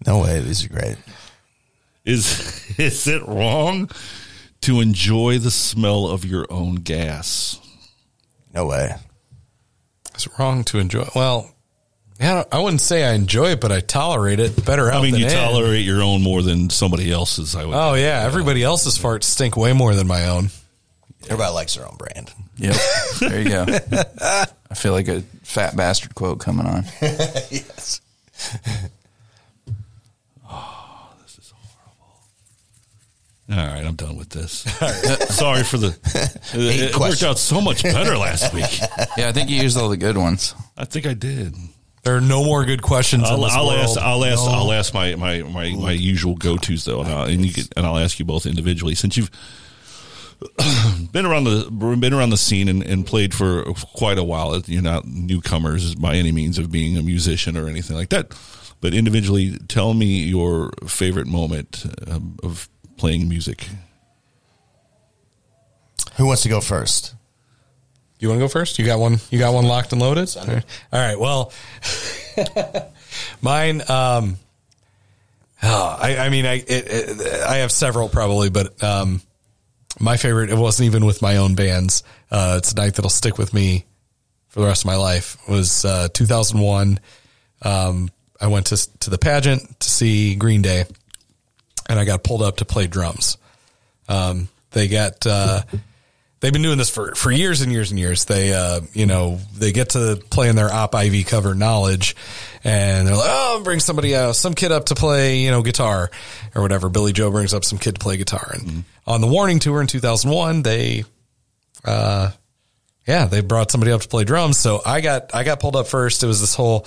No way, these are great. Is [LAUGHS] is it wrong to enjoy the smell of your own gas? No way. It's wrong to enjoy. Well, yeah, I wouldn't say I enjoy it, but I tolerate it better out I mean, than you in. tolerate your own more than somebody else's. I would. Oh yeah, everybody else's farts stink way more than my own. Everybody likes their own brand. Yep. There you go. [LAUGHS] I feel like a fat bastard quote coming on. [LAUGHS] yes. All right, I'm done with this. [LAUGHS] Sorry for the. Eight [LAUGHS] It, worked out so much better last [LAUGHS] week. Yeah, I think you used all the good ones. I think I did. There are no more good questions I'll, this I'll world. ask. I'll ask. No. I'll ask my my my, my usual go tos though, and, I'll, and you can, and I'll ask you both individually since you've [COUGHS] been around the been around the scene and, and played for quite a while. You're not newcomers by any means of being a musician or anything like that. But individually, tell me your favorite moment um, of playing music. Who wants to go first? You want to go first? You got one. You got one locked and loaded. All right. All right. Well, [LAUGHS] mine. Um, oh, I, I mean, I it, it, I have several probably, but um, my favorite. It wasn't even with my own bands. Uh, it's a night that'll stick with me for the rest of my life. Was uh, 2001. Um, I went to to the pageant to see Green Day, and I got pulled up to play drums. Um, they got uh, they've been doing this for for years and years and years. They uh, you know they get to play in their op Ivy cover knowledge, and they're like, oh, bring somebody else, some kid up to play you know guitar or whatever. Billie Joe brings up some kid to play guitar, and on the Warning tour in 2001, they uh yeah they brought somebody up to play drums. So I got I got pulled up first. It was this whole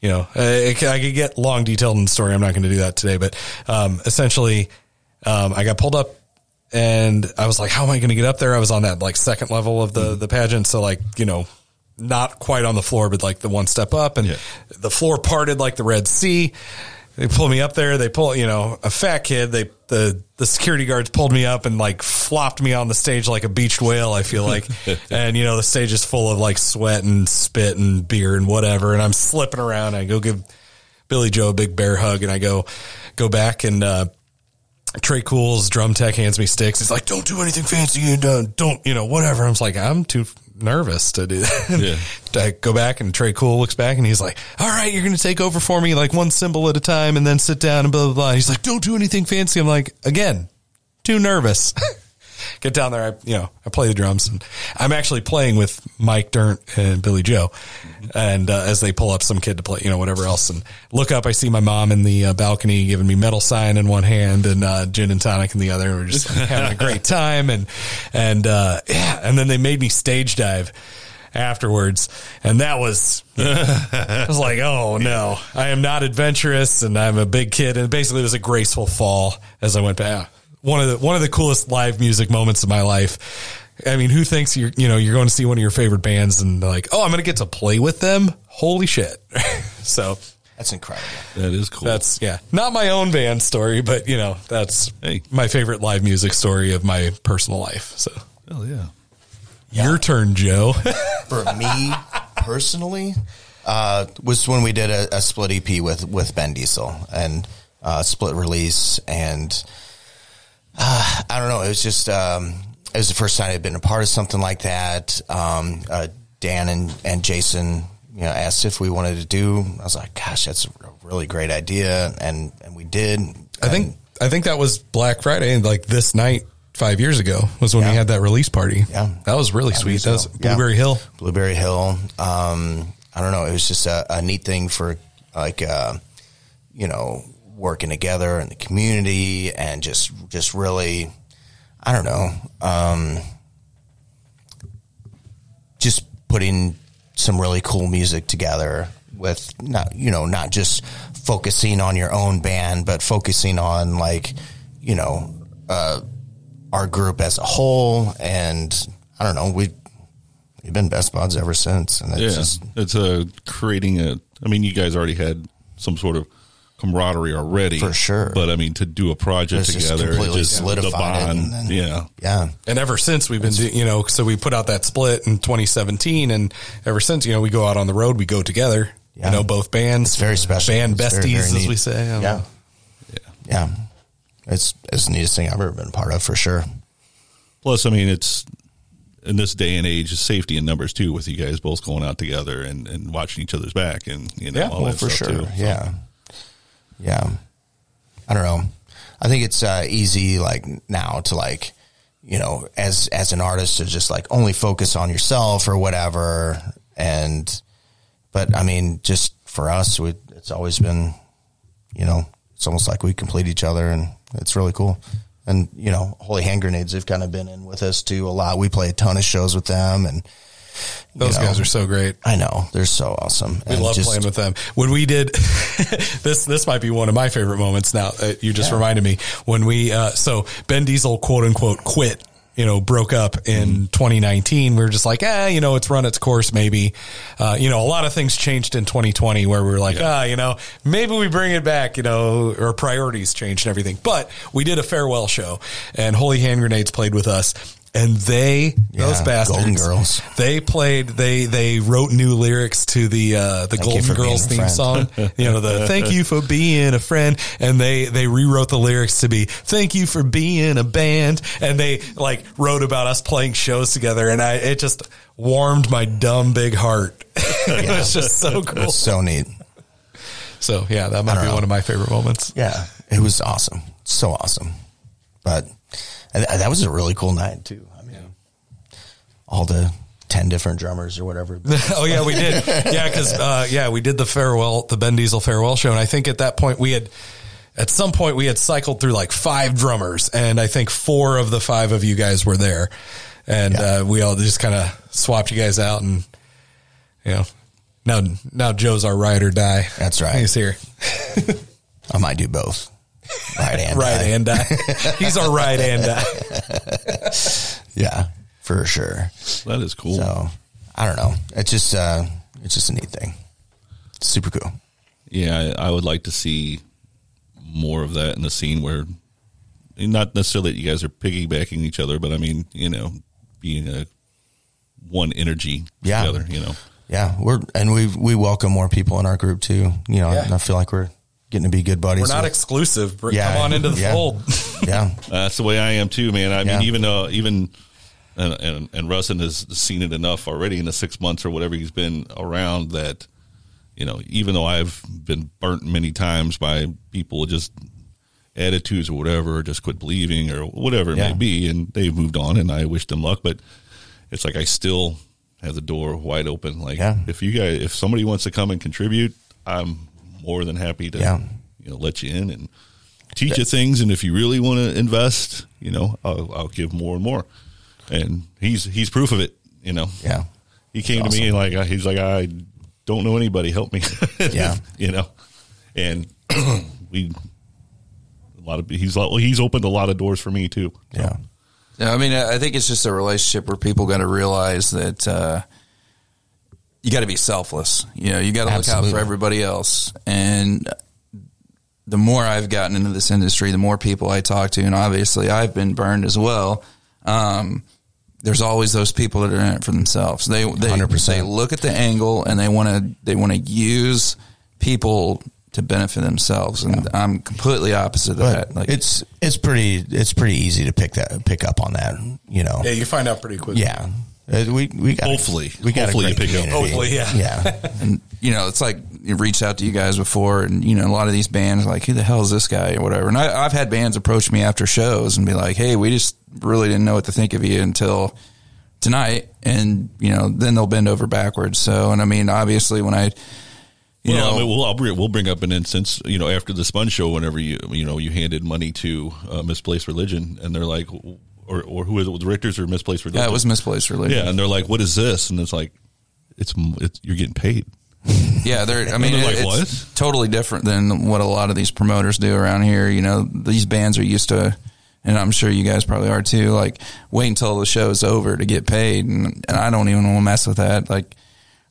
you know, uh, it, I could get long detailed in the story. I'm not going to do that today, but um, essentially, um, I got pulled up and I was like, how am I going to get up there? I was on that like second level of the, the pageant. So like, you know, not quite on the floor, but like the one step up and the floor parted like the Red Sea. They pull me up there. They pull, you know, a fat kid. They, the, the security guards pulled me up and like flopped me on the stage like a beached whale, I feel like. [LAUGHS] and, you know, the stage is full of like sweat and spit and beer and whatever. And I'm slipping around. I go give Billie Joe a big bear hug and I go, go back and, uh, Tré Cool's drum tech hands me sticks. He's like, "Don't do anything fancy and uh, don't, you know, whatever." I was like, "I'm too nervous to do that." [LAUGHS] Yeah. I go back and Tré Cool looks back and he's like, "All right, you're going to take over for me, like one symbol at a time, and then sit down and blah blah blah." He's like, "Don't do anything fancy." I'm like, "Again, too nervous." [LAUGHS] Get down there, I you know, I play the drums, and I'm actually playing with Mike Dirnt and Billie Joe, and uh, as they pull up some kid to play, you know, whatever else, and look up, I see my mom in the uh, balcony giving me metal sign in one hand and uh, gin and tonic in the other. We're just like, [LAUGHS] having a great time, and and uh, yeah, and then they made me stage dive afterwards, and that was [LAUGHS] I was like, oh no, I am not adventurous, and I'm a big kid, and basically it was a graceful fall as I went back. One of the one of the coolest live music moments of my life. I mean, who thinks you're you know you're going to see one of your favorite bands and they're like, oh, I'm going to get to play with them? Holy shit! [LAUGHS] so That's incredible. That is cool. that's yeah, not my own band story, but you know that's my favorite live music story of my personal life. So, hell yeah. Your turn, Joe. [LAUGHS] [LAUGHS] For me personally, uh, was when we did a, a split EP with with Ben Diesel and uh, split release, and uh, I don't know. It was just um, it was the first time I'd been a part of something like that. Um, uh, Dan and and Jason, you know, asked if we wanted to do. I was like, gosh, that's a really great idea, and and we did. I think I think that was Black Friday, and like this night five years ago was when we had that release party. Yeah, that was really sweet. think That was so. Yeah. Blueberry Hill. Blueberry Hill. Um, I don't know. It was just a, a neat thing for like, uh, you know, working together in the community and just, just really, I don't know, um, just putting some really cool music together with not, you know, not just focusing on your own band, but focusing on like, you know, uh, our group as a whole. And I don't know, we, we've been best buds ever since. And it's yeah, just, it's a creating a. I mean, you guys already had some sort of camaraderie already, For sure. But I mean, to do a project It's together, completely just the solidified it, bond, and then- yeah, yeah. And ever since we've been, do, you know, so we put out that split in 2017, and ever since, you know, we go out on the road, we go together. Yeah. You know, both bands. It's very special. Band It's besties, very, very as we say. I don't Yeah. Yeah. It's, it's the neatest thing I've ever been a part of for sure. Plus, I mean, it's in this day and age, it's safety in numbers too, with you guys both going out together and, and watching each other's back, and you know, Yeah, all well, that for stuff, sure. too. So, Yeah. Yeah. I don't know. I think it's uh, easy, like now, to like, you know, as as an artist to just like only focus on yourself or whatever. And but I mean, just for us, we, it's always been, you know, it's almost like we complete each other, and it's really cool. And you know, Holy Hand Grenades have kind of been in with us too a lot. We play a ton of shows with them, and you Those know, guys are so great. I know they're so awesome. We And love just- playing with them. When we did [LAUGHS] this, this might be one of my favorite moments. Now uh, you just Yeah. reminded me when we. Uh, so Ben Diesel, quote unquote, quit. You know, broke up in 2019. We were just like, eh, you know, it's run its course. Maybe, uh, you know, a lot of things changed in 2020 where we were like, ah, you know, maybe we bring it back. You know, our priorities changed and everything. But we did a farewell show, and Holy Hand Grenades played with us. And they, those Yeah, bastards, Golden Girls. they played. They they wrote new lyrics to the uh, the Thank Golden Girls theme friend. song. You know the "Thank you for being a friend," and they they rewrote the lyrics to be "Thank you for being a band," and they like wrote about us playing shows together, and I it just warmed my dumb big heart. [LAUGHS] it was just so cool. It's so neat. So yeah, that might be know. one of my favorite moments. Yeah, it was awesome, so awesome. But and that was a really cool night too. I mean, all the ten different drummers or whatever. [LAUGHS] oh yeah, we did. Yeah, because uh, yeah, we did the farewell, the Ben Diesel farewell show, and I think at that point we had, at some point we had cycled through like five drummers, and I think four of the five of you guys were there, and uh, we all just kind of swapped you guys out, and you know, now now Joe's our ride or die. That's right. He's here, [LAUGHS] I might do both. Right and ride die. and die. [LAUGHS] He's our right and die. Yeah, for sure. That is cool. So I don't know. It's just uh, it's just a neat thing. Super cool. Yeah, I I would like to see more of that in the scene where not necessarily that you guys are piggybacking each other, but I mean, you know, being a one energy Yeah. together, you know. Yeah, we're and we we welcome more people in our group too. You know, Yeah. I feel like we're getting to be good buddies. We're not with- exclusive. Br- Yeah, Come on into the yeah. fold. yeah, [LAUGHS] uh, That's the way I am too, man. I Yeah. mean, even though even and, and and Rustin has seen it enough already in the six months or whatever he's been around that you know, even though I've been burnt many times by people just attitudes or whatever, or just quit believing or whatever it Yeah. may be, and they've moved on, and I wish them luck. But it's like I still have the door wide open. Like Yeah. if you guys, if somebody wants to come and contribute, I'm more than happy to Yeah. you know let you in and teach you things. And if you really want to invest, you know, I'll, I'll give more and more. And he's he's proof of it. You know, yeah, he came to me and like he's like I don't know anybody, help me. [LAUGHS] Yeah. you know, and [CLEARS THROAT] we a lot of he's well, he's opened a lot of doors for me too. yeah, Yeah, I mean, I I think it's just a relationship where people got to realize that uh, you got to be selfless. You know, you got to look out for everybody else. And the more I've gotten into this industry, the more people I talk to, and obviously I've been burned as well. Um, there's always those people that are in it for themselves. They they 100%. they look at the angle and they want to they want to use people to benefit themselves, and I'm completely opposite of but that. Like it's it's pretty it's pretty easy to pick that pick up on that. You know, Yeah, you find out pretty quickly. yeah. Uh, we we got Hopefully. we got Hopefully a you great pick up. community. Hopefully, yeah. yeah, [LAUGHS] and you know, it's like you reached out to you guys before, and you know, a lot of these bands are like, "Who the hell is this guy?" or whatever. And I, I've had bands approach me after shows and be like, "Hey, we just really didn't know what to think of you until tonight," and you know, then they'll bend over backwards. So, and I mean, obviously, when I, you well, know, I mean, we'll, I'll bring, we'll bring up an instance, you know, after the Sponge show, whenever you, you know, you handed money to uh, Misplaced Religion, and they're like, or, or who is it, was it Richters or Misplaced Religion? yeah, it was misplaced religion. Yeah, and they're like, "What is this?" And it's like, "It's, it's you're getting paid." Yeah, they're. I mean, they're like, it's "What?" totally different than what a lot of these promoters do around here. You know, these bands are used to, and I'm sure you guys probably are too. Like, wait until the show's over to get paid, and, and I don't even want to mess with that. Like,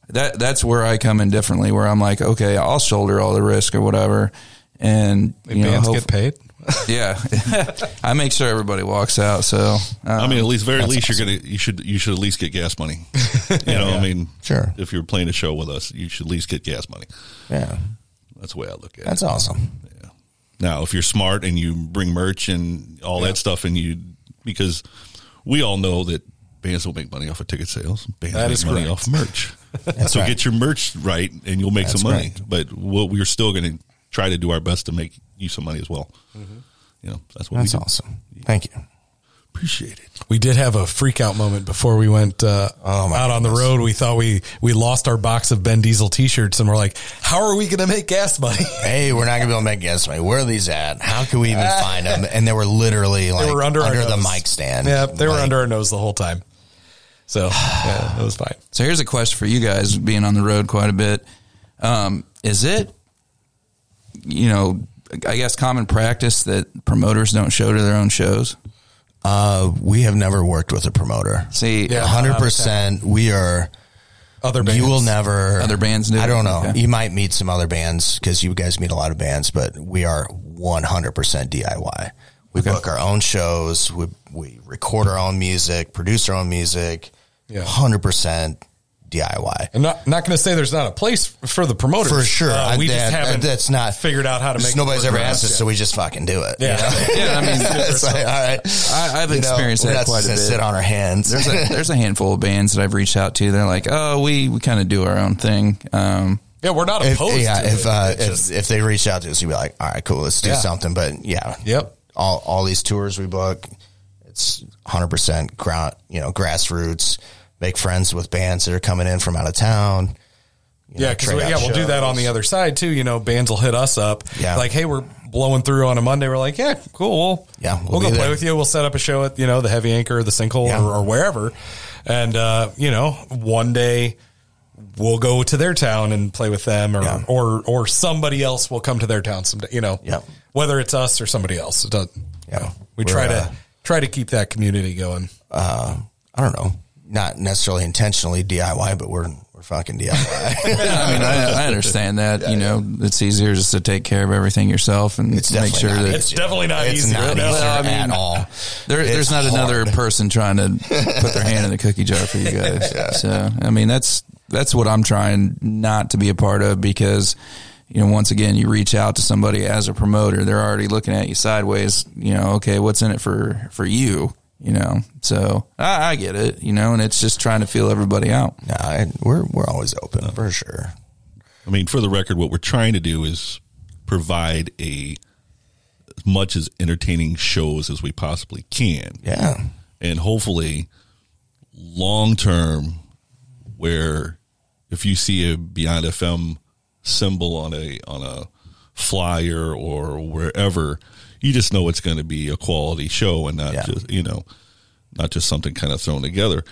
that that's where I come in differently. Where I'm like, okay, I'll shoulder all the risk or whatever, and you know, bands hope- get paid. [LAUGHS] yeah, [LAUGHS] I make sure everybody walks out. So, I um, mean, at least very least you're gonna you should you should at least get gas money. [LAUGHS] You know, I mean, Sure. If you're playing a show with us, you should at least get gas money. yeah. That's the way I look at That's it. That's awesome. Now, if you're smart and you bring merch and all that stuff, and you because we all know that bands don't make money off of ticket sales. Bands That make money correct. off merch. So right. get your merch right, and you'll make That's some money. right. But what we're still going to try to do our best to make you some money as well. You know, that's what That's we do. awesome. Thank you. Appreciate it. We did have a freak out moment before we went uh, Oh, out on the road. We thought we we lost our box of Ben Diesel T-shirts, and we're like, "How are we going to make gas money?" [LAUGHS] Hey, we're not gonna be able to make gas money. Where are these at? How can we even find them? And they were literally like they were under, our the nose. mic stand. Yeah, they were Like, under our nose the whole time. So yeah, it was fine. So here's a question for you guys, being on the road quite a bit. Um, is it, you know, I guess common practice that promoters don't show to their own shows? Uh, we have never worked with a promoter. See, A hundred percent. We are other You will never Other bands do I don't know. Okay. You might meet some other bands because you guys meet a lot of bands, but we are one hundred percent DIY. We book our own shows. We we record our own music, produce our own music. Yeah. hundred percent DIY. I'm not not going to say there's not a place for the promoters For sure. Uh, we I- just that- haven't. that's not figured out how to make. it Nobody's ever asked us, yet. so we just fucking do it. Yeah. [LAUGHS] Yeah, I mean, [LAUGHS] it's like, all right. I, I've You know, experienced we're that not quite a bit. sit on our hands. There's a, [LAUGHS] there's a handful of bands that I've reached out to. They're like, oh, we, we kind of do our own thing. Um, yeah, we're not if, opposed. yeah, to if it. uh, It's if, just- if they reach out to us, you'd be like, all right, cool, let's do Yeah. something. But yeah, Yep. all all these tours we book, it's 100 percent ground, you know, grassroots. Make friends with bands that are coming in from out of town. you yeah, know, because trade yeah, out we'll do that on the other side too. You know, bands will hit us up. Yeah. like hey, we're blowing through on a Monday. We're like, yeah, cool. Yeah, we'll, we'll go be play with you. We'll set up a show at you know the Heavy Anchor, or the Sinkhole, Yeah. or, or wherever. And uh, you know, one day we'll go to their town and play with them, or Yeah. or or somebody else will come to their town someday. You know, Yeah. whether it's us or somebody else. It doesn't. Yeah. We We're, try to uh, try to keep that community going. Uh, I don't know, not necessarily intentionally DIY, but we're we're fucking DIY. [LAUGHS] I mean, I, I understand that. you know, it's easier just to take care of everything yourself and It's make sure not that It's definitely not It's easy. not No. easier Well, I mean, at all. there, It's there's not another person trying to put their hand in the cookie jar for you [LAUGHS] guys. So, I mean, that's that's what I'm trying not to be a part of because, you know, once again, you reach out to somebody as a promoter, they're already looking at you sideways. You know, okay, what's in it for for you? You know, so I, I get it. You know, and it's just trying to feel everybody out. Nah, I- we're we're always open for sure. I mean, for the record, what we're trying to do is provide a as much as entertaining shows as we possibly can. Yeah. And hopefully long term where if you see a Beyond FM symbol on a on a flyer or wherever, you just know it's going to be a quality show and not Yeah. just, you know, not just something kind of thrown together.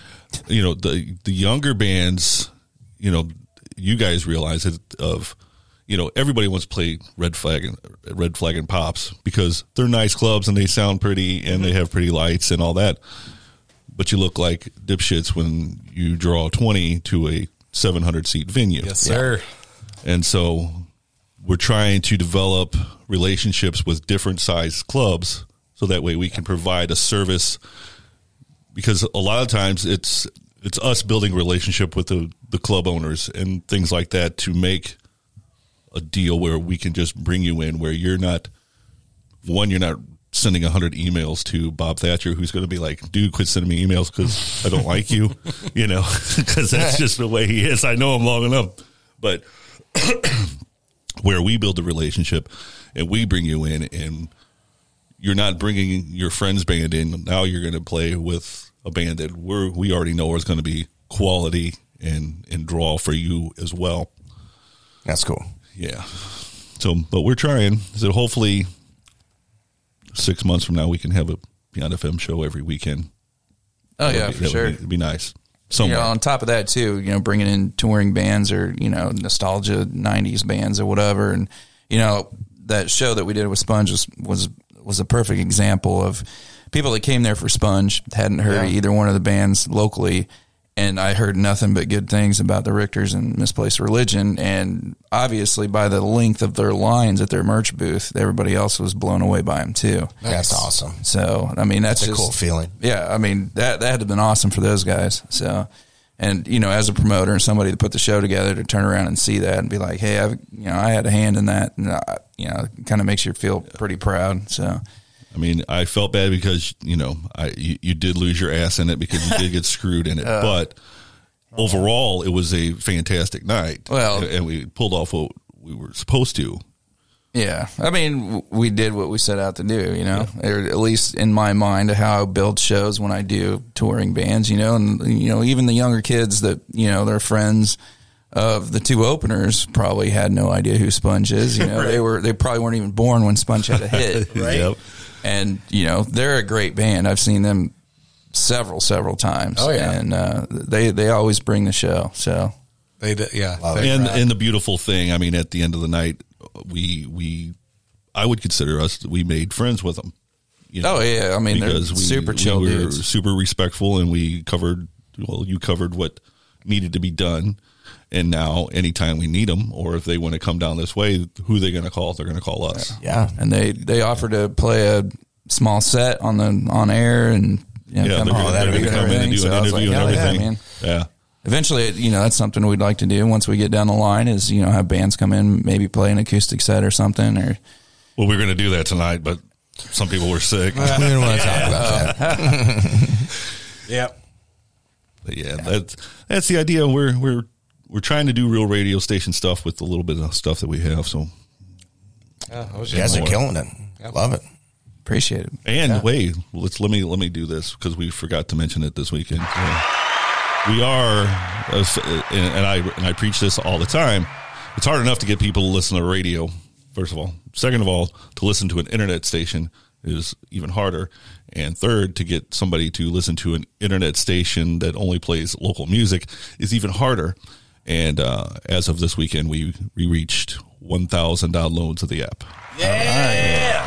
You know, the the younger bands, you know, you guys realize it of you know, everybody wants to play red flag and red flag and pops because they're nice clubs and they sound pretty and they mm-hmm. have pretty lights and all that. But you look like dipshits when you draw 20 to a 700 seat venue. Yes, sir. And so we're trying to develop relationships with different size clubs so that way we can provide a service. Because a lot of times it's it's us building a relationship with the, the club owners and things like that to make a deal where we can just bring you in where you're not one you're not sending 100 emails to Bob Thatcher who's going to be like dude quit sending me emails cuz I don't like you [LAUGHS] you know [LAUGHS] cuz that's just the way he is. I know him long enough. But [CLEARS THROAT] where we build a relationship and we bring you in and you're not bringing your friend's band in. Now you're going to play with a band that we're we already know is going to be quality and and draw for you as well. That's cool. yeah. So but we're trying. So hopefully six months from now we can have a beyond fm show every weekend. Oh That yeah, be- for that would sure. be, it'd be nice. You know, on top of that too, you know, bringing in touring bands or you know nostalgia '90s bands or whatever, and you know that show that we did with Sponge was was, was a perfect example of people that came there for Sponge hadn't heard Yeah. either one of the bands locally, and I heard nothing but good things about the Richters and Misplaced Religion, and obviously by the length of their lines at their merch booth, everybody else was blown away by them too. That's awesome. So I mean, that's, That's a just, cool feeling. Yeah, I mean that that had have been awesome for those guys. So, and you know, as a promoter and somebody to put the show together to turn around and see that and be like, hey, I've you know I had a hand in that, and uh, you know, kind of makes you feel pretty proud. So. I mean, I felt bad because you know I you, you did lose your ass in it because you did get screwed in it, [LAUGHS] Uh. but overall it was a fantastic night. Well- and we pulled off what we were supposed to. Yeah, I mean, we did what we set out to do, you know, or at least in my mind, how I build shows when I do touring bands, you know, and you know, even the younger kids that you know, their friends of the two openers probably had no idea who Sponge is. You know, [LAUGHS] they were they probably weren't even born when Sponge had a hit, [LAUGHS] Right. Yep. And you know, they're a great band. I've seen them several several times. Oh, yeah. and uh, they they always bring the show. So They did, yeah. and and the beautiful thing, I mean, at the end of the night, we we I would consider us we made friends with them. You Oh, yeah. I mean, they're super chill we were dudes. super respectful, and we covered. Well, you covered what needed to be done, and now anytime we need them, or if they want to come down this way, who they going to call? They're going to call us. Yeah, and they they offered to play a small set on the on air and you know, Yeah, come, they're on, gonna- they're gonna come in and do So an I was interview and hell yeah, everything. man. Yeah. Eventually, you know, that's something we'd like to do once we get down the line. Is you know have bands come in, maybe play an acoustic set or something, or Well, we are going to do that tonight, but some people were sick. [LAUGHS] We didn't wanna talk about [LAUGHS] Yep. But yeah, that's that's the idea. We're we're we're trying to do real radio station stuff with a little bit of stuff that we have. So Yeah, was You guys are more. killing it. Love it. appreciate it. And Yeah. wait, let's let me let me do this because we forgot to mention it this weekend. Uh, we are, uh, s- uh, and and I and I preach this all the time. It's hard enough to get people to listen to radio. First of all, second of all, to listen to an internet station is even harder, and third, to get somebody to listen to an internet station that only plays local music is even harder. And uh, as of this weekend, we we reached one thousand downloads of the app. Yeah.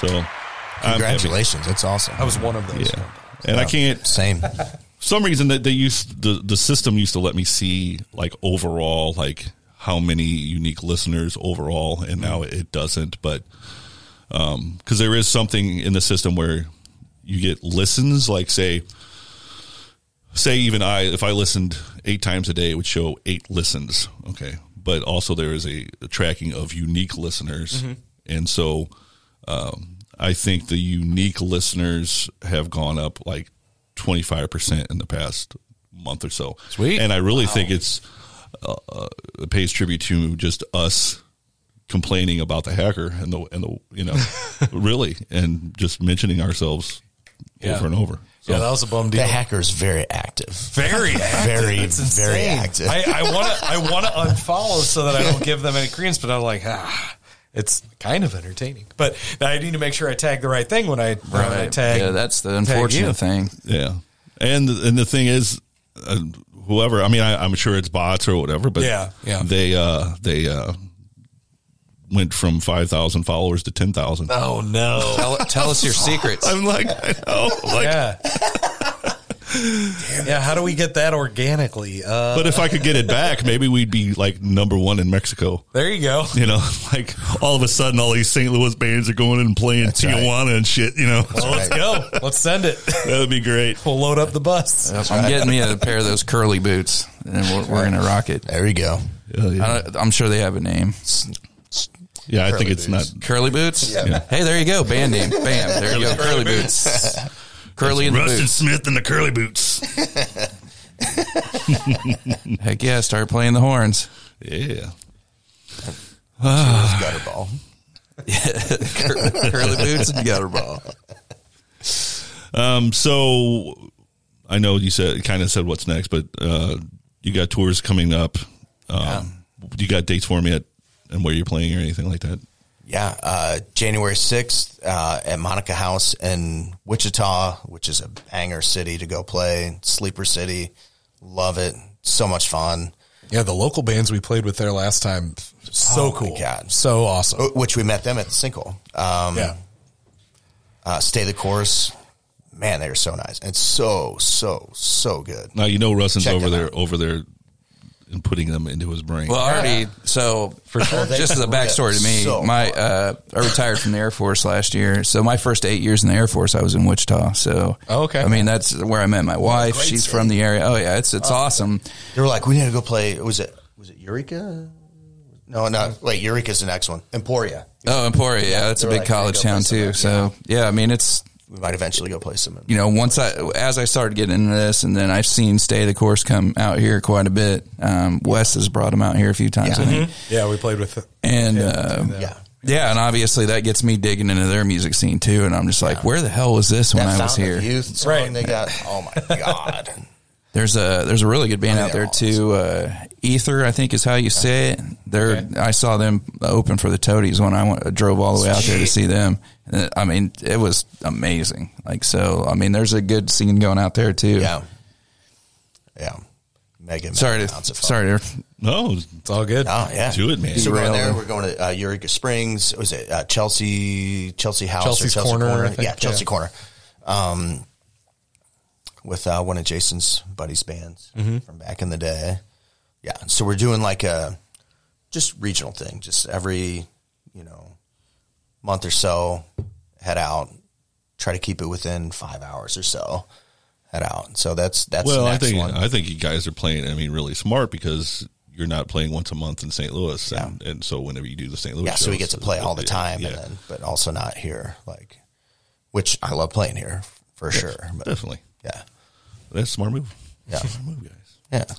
So, I'm happy. Congratulations. That's awesome. I was one of those. Yeah. And I can't same. [LAUGHS] Some reason that they used the the system used to let me see like overall like how many unique listeners overall, and now it doesn't. But um, because there is something in the system where you get listens, like say, say even I, if I listened eight times a day, it would show eight listens. Okay, but also there is a, a tracking of unique listeners, Mhm. and so um, I think the unique listeners have gone up like twenty five percent in the past month or so. Sweet. and I really think it's uh, uh, it pays tribute to just us complaining about the hacker and the and the you know [LAUGHS] really and just mentioning ourselves Yeah. over and over. Yeah, that was a bum deal. The hacker is very active. Very [LAUGHS] active. Very, very active. I, I want to I want to [LAUGHS] unfollow so that I don't give them any credence, but I'm like, ah, it's kind of entertaining. But I need to make sure I tag the right thing when I, when I Right. tag. Yeah, that's the unfortunate thing. Yeah, and and the thing is, uh, whoever I mean, I, I'm sure it's bots or whatever, but Yeah, yeah. they uh they uh went from five thousand followers to ten thousand. Oh no! Tell, tell us your secrets. [LAUGHS] I'm like, I know, like, yeah. [LAUGHS] yeah, how do we get that organically? Uh, but if I could get it back, maybe we'd be like number one in Mexico. there you go. You know, [LAUGHS] like all of a sudden, all these St. Louis bands are going and playing right. Tijuana and shit. You know, Well, let's go. Let's send it. [LAUGHS] that would be great. [LAUGHS] We'll load up the bus. I'm getting me a pair of those curly boots, and we're, we're gonna rock it. There you go. Yeah, yeah. I, I'm sure they have a name. Yeah, I think Curly it's boots. not. Curly boots. yeah Hey, there you go. Band name. Bam. There you go. Curly boots. Curly in the Rustin boots. Smith and the Curly Boots. [LAUGHS] Heck yeah! Start playing the horns. Yeah. Gutter ball. [LAUGHS] Cur- curly boots and gutter ball. Um, so I know you said kind of said what's next, but uh, you got tours coming up. Um, You got dates for me at and where you're playing or anything like that? Yeah, uh, January 6th uh, at Monica House in Wichita, which is a banger city to go play. Sleeper City. Love it. So much fun. Yeah, the local bands we played with there last time, so Oh, my cool. God. So awesome. Uh, Which we met them at the Sinkhole. Um, Yeah. Uh, Stay the Course. Man, they are so nice. and so, so, so good. Now you know Rustin's Check over there, out. over there, and putting them into his brain. Well, already. So, For sure. [LAUGHS] just as a backstory to me, So my uh, I retired from the Air Force last year. So my first eight years in the Air Force, I was in Wichita. So, Oh, okay. I mean, that's where I met my wife. She's city. from the area. Oh yeah, it's it's awesome. They were like, we need to go play. Was it, was it Eureka? No, no. Wait, Eureka's the next one. Emporia. Oh, Emporia. Yeah, that's a big like, college town too. somewhere." So yeah, I mean, it's we might eventually go play some. you know, once I, as I started getting into this, and then I've seen Stay the Course come out here quite a bit. Um, Wes has brought him out here a few times, I think. Yeah, we played with it. And uh, yeah, yeah, and obviously that gets me digging into their music scene too. And I'm just like, where the hell was this when that I was here? of Youth song they got. Oh my [LAUGHS] god! There's a there's a really good band Oh, out there too. Uh, Ether, I think is how you say it. They're I saw them open for the Toadies when I went, drove all the way out there to see them. And, I mean, it was amazing. Like so, I mean, there's a good scene going out there too. Yeah, yeah. Megan. Sorry to of sorry to No, it's all good. Oh yeah, Do it, man. So we're going there. We're going to uh, Eureka Springs. Was it uh, Chelsea? Chelsea House Chelsea's or Chelsea Corner, Corner? I think, yeah, Chelsea yeah. Corner. Um, with uh, one of Jason's buddies' bands Mhm. from back in the day. Yeah, so we're doing like a just regional thing. Just every you know month or so, head out. Try to keep it within five hours or so. Head out. So that's that's well, I think one. I think you guys are playing. I mean, really smart because you're not playing once a month in St. Louis, and, and so whenever you do the St. Louis, yeah, so we get to play all the yeah, time, yeah, and then, but also not here, like, which I love playing here for Yes, sure. But definitely. yeah, that's a smart move. Yeah. Smart move, guys. Yeah.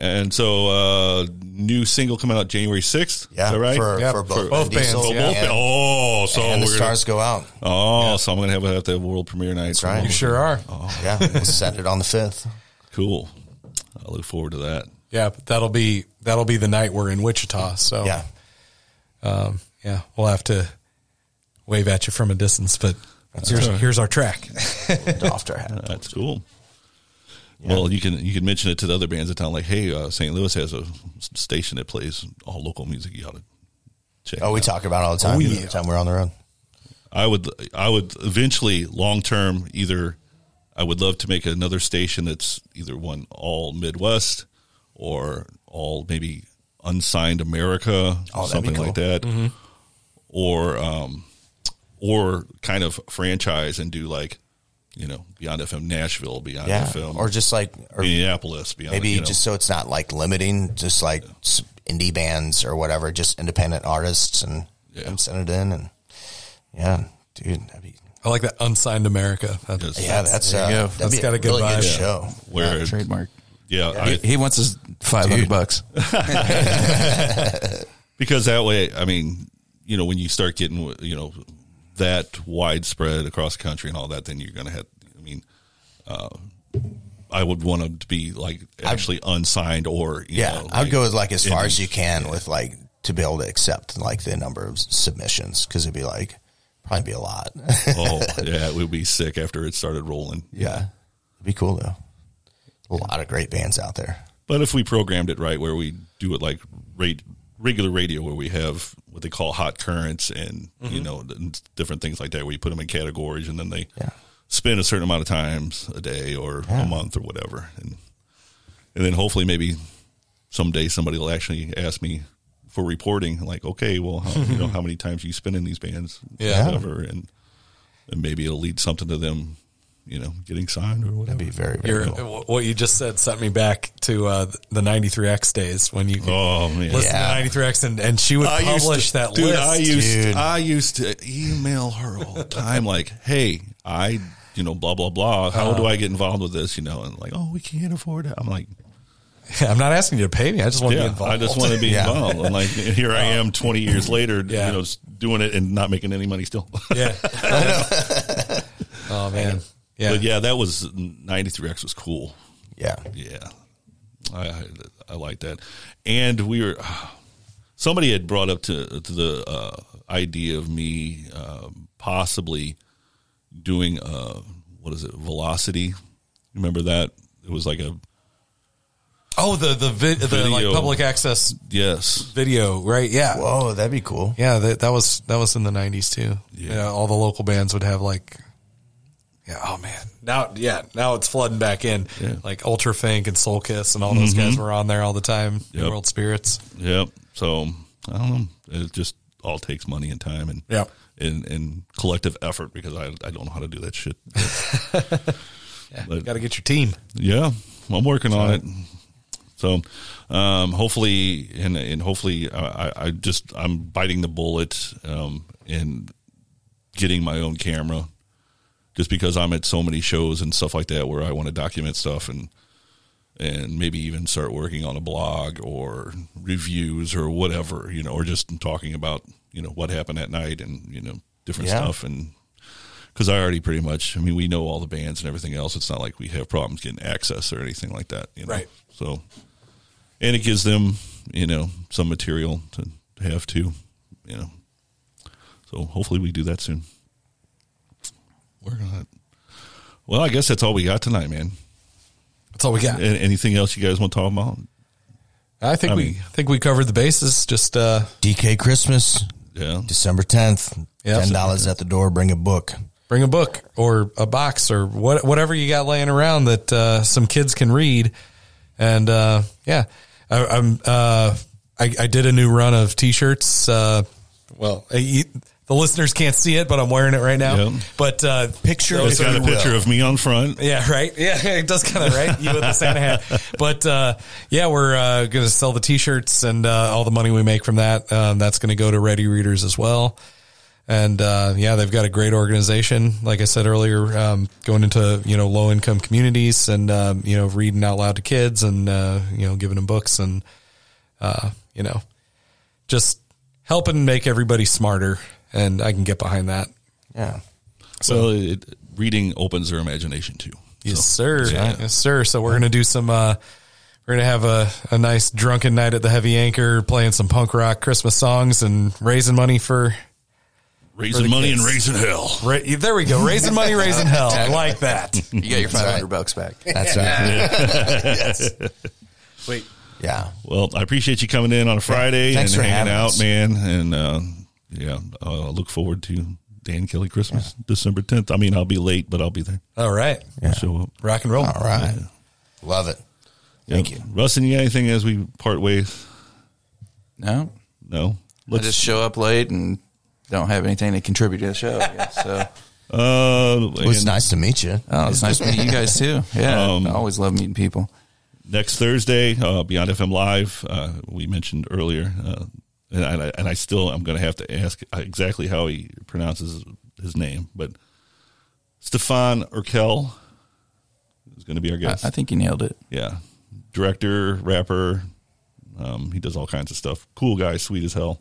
And so, uh, new single coming out January sixth. Yeah, is that right? for- Yeah, for both both bands, Oh, yeah. both And- oh, so and the we're gonna- stars go out. Oh, so I'm gonna have it at the world premiere night. That's right. You sure are. Oh, Yeah, we'll set it on the fifth. cool. I look forward to that. Yeah, but that'll be that'll be the night we're in Wichita. So Yeah. um, yeah, we'll have to wave at you from a distance. But here's right. here's our track. Doffed our hat. That's cool. Well, you can you can mention it to the other bands in town, like, hey, uh, St. Louis has a station that plays all local music. You ought to check. Oh, it we out. talk about it all the time. Oh, every yeah. time we're on the road. I would I would eventually long term either I would love to make another station that's either one all Midwest or all maybe unsigned America, Oh, that'd be something like cool. that, Mhm. or um, or kind of franchise and do like you know Beyond FM Nashville, Beyond Yeah, FM, or just like or Minneapolis, Beyond maybe you know. just so it's not like limiting, just like s- indie bands or whatever, just independent artists, and them send it in, and yeah, dude, that'd be I like that unsigned America. That's, Yeah, that's, there you uh, go. that'd that's be got a a good really good vibe. show. Where Yeah, trademark. Yeah, he, I- he wants his five hundred bucks. [LAUGHS] [LAUGHS] because that way, I mean, you know, when you start getting, you know, that widespread across the country and all that, then you're going to have, I mean, uh, I would want them to be like actually unsigned or, you yeah, know, I'd go with like as far as you can with like to be able to accept like the number of submissions because it'd be like probably be a lot. oh, [LAUGHS] yeah, it would be sick after it started rolling. yeah, it'd be cool though. A lot of great bands out there. But if we programmed it right, where we do it like rate, regular radio, where we have what they call hot currents and you Mhm. know different things like that, where you put them in categories and then they spin a certain amount of times a day or Yeah. a month or whatever, and and then hopefully maybe someday somebody will actually ask me for reporting, like, okay, well, how, you know, [LAUGHS] how many times you spin in these bands, Yeah. whatever, and and maybe it'll lead something to them, you know, getting signed or whatever. That'd be very Your, what you just said sent me back to uh, the 93X days when you could Oh, man. listen Yeah. to 93X and, and she would I used publish to- that dude, list. I used I used to email her all the time, like, "Hey, I, you know, blah blah blah. How do Uh-huh. I get involved with this? You know?" And like, "Oh, we can't afford it." I'm like, I'm not asking you to pay me. I just want to be involved. I just want to be Yeah. involved." And like, here I am, 20 years later, Yeah. you know, doing it and not making any money still. Yeah. [LAUGHS] [LAUGHS] oh man. Yeah. but yeah, that was 93X was cool. Yeah, yeah, I I, I like that. And we were [SIGHS] somebody had brought up to to the uh, idea of me um, possibly doing uh, what is it velocity remember that it was like a Oh, the the vid, the like public access yes video, right? Yeah. Whoa, that'd be cool. Yeah, that, that was that was in the '90s too. Yeah. all the local bands would have like, yeah. Oh man, now yeah, now it's flooding back in. Yeah. Like Ultra Fink and Soul Kiss and all those Mhm. guys were on there all the time. New World Spirits. Yep. So I don't know. It just all takes money and time and Yep. and, and collective effort because I I don't know how to do that shit. [LAUGHS] Yeah, got to get your team. Yeah, I'm working on Right. it. So, um, hopefully, and and hopefully, I, I just I'm biting the bullet um, and getting my own camera just because I'm at so many shows and stuff like that where I want to document stuff and and maybe even start working on a blog or reviews or whatever, you know, or just talking about you know what happened that night and you know different Yeah. stuff and because I already pretty much, I mean, we know all the bands and everything else. It's not like we have problems getting access or anything like that, you know. Right. So, and it gives them, you know, some material to have too, you know. So hopefully we do that soon. We're not. Well, I guess that's all we got tonight, man. That's all we got. A- anything else you guys want to talk about? I think I we mean- I think we covered the bases. Just uh, DK Christmas, yeah, December tenth. Yeah. Ten dollars at the door. Bring a book. bring a book or a box or what, whatever you got laying around that uh, some kids can read. And uh, yeah, I, I'm uh, I, I did a new run of t-shirts. Uh, well, I, you- the listeners can't see it, but I'm wearing it right now. Yep. But uh, Picture It's got a picture of me on front. Yeah, right. Yeah, [LAUGHS] it does kind of right. You with the Santa hat, but uh, yeah, we're uh, going to sell the T-shirts and uh, all the money we make from that. Um, that's going to go to Ready Readers as well. And uh, yeah, they've got a great organization. Like I said earlier, um, going into you know low income communities and um, you know reading out loud to kids and uh, you know giving them books and uh, you know just helping make everybody smarter. And I can get behind that. Yeah. So it, reading opens their imagination too. Yes, So, sir. yeah. Yes, sir. So we're gonna do some. uh We're gonna have a, a nice drunken night at the Heavy Anchor, playing some punk rock Christmas songs and raising money for Raising the money kids. and raising hell. Ra- there we go. Raising money, raising hell. I like that. [LAUGHS] You got your 500 bucks back. That's right. [LAUGHS] yes. Sweet. Yeah. Well, I appreciate you coming in on a Friday Thanks and for hanging out, us. man. And uh, yeah, uh, I look forward to Dan Kelley Christmas, December 10th. I mean, I'll be late, but I'll be there. All right. I'll show up. Rock and roll. All right. Love it. Thank you. Rustin, you got anything as we part ways? No. No. I just show up late and don't have anything to contribute to the show. I guess, so. [LAUGHS] Uh, It was and nice to meet you. Oh, it's nice to meet you guys too. [LAUGHS] Yeah, Um, I always love meeting people. Next Thursday, uh, Beyond FM Live, uh, we mentioned earlier, uh, and, I, and I still I'm going to have to ask exactly how he pronounces his name, but Stefan Urkel is going to be our guest. I, I think he nailed it. Yeah. Director, rapper. Um, he does all kinds of stuff. Cool guy, sweet as hell.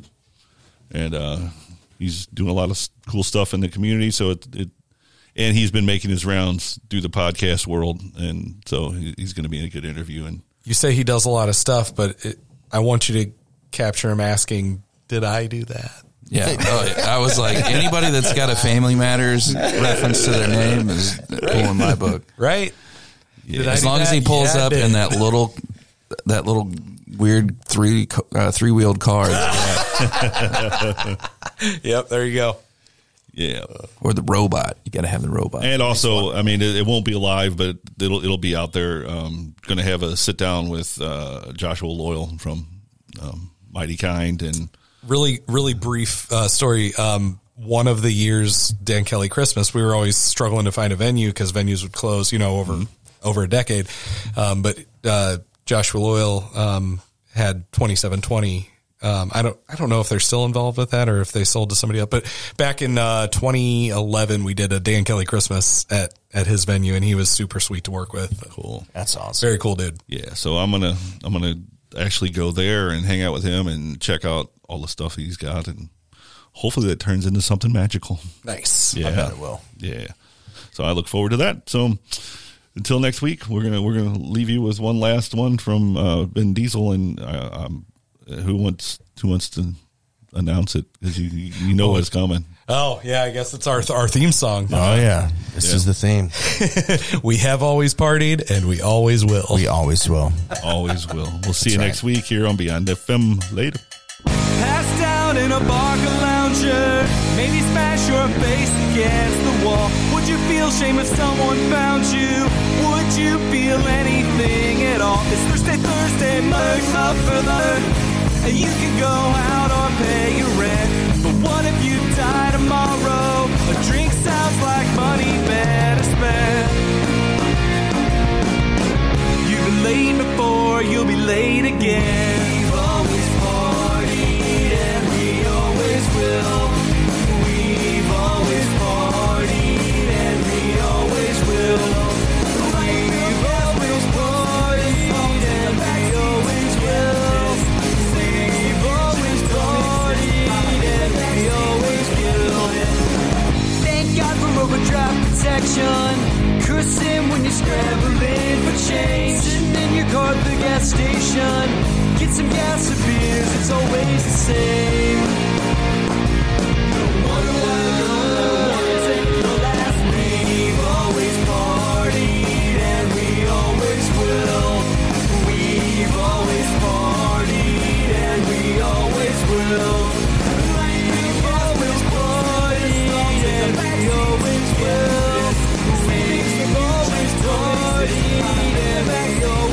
And uh, he's doing a lot of cool stuff in the community. So it, it and he's been making his rounds through the podcast world. And so he- he's going to be in a good interview. And You say he does a lot of stuff, but it, I want you to capture him asking, "Did I do that?" Yeah, oh, yeah. I was like, anybody that's got a Family Matters reference to their name is pulling my book. Right? Did I As do long as he pulls Yeah, up in that little, that little weird three uh, three wheeled car, [LAUGHS] yep, there you go. yeah. or the robot. You got to have the robot. And also, I mean, it, it won't be live, but it'll it'll be out there. Um, going to have a sit down with uh, Joshua Loyal from um, Mighty Kind, and really really brief uh, story um, one of the years dan kelley christmas we were always struggling to find a venue because venues would close you know over over a decade um, but uh, joshua loyal um, had 2720 um, I don't. I don't know if they're still involved with that or if they sold to somebody else. But back in uh, 2011, we did a Dan Kelley Christmas at at his venue, and he was super sweet to work with. cool. That's awesome. Very cool, dude. Yeah, so I'm gonna I'm gonna actually go there and hang out with him and check out all the stuff he's got, and hopefully that turns into something magical. Nice. Yeah, I bet it will. Yeah, so I look forward to that. So until next week, we're gonna we're gonna leave you with one last one from uh, Ben Diesel and uh, um, who wants who wants to announce it because you you know what's coming. Oh yeah, I guess it's our our theme song. Oh yeah, this Yeah. is the theme. [LAUGHS] we have always partied, and we always will. We always will. Always will. We'll see you That's next week here on Beyond FM. Later. Passed out in a barca lounger. Maybe smash your face against the wall. Would you feel shame if someone found you? Would you feel anything at all? It's Thursday, Thursday, merch up further. You can go out or pay your rent. But what if you die tomorrow? A drink sounds like money better spent. You've been late before, you'll be late again. We've always partied and we always will. overdrive protection. Curse him when you're scrambling for change. Sitting in your car at the gas station. Get some gas or beers, it's always the same. No We've always and we always will. We've always and we always will. Will. We've always and we always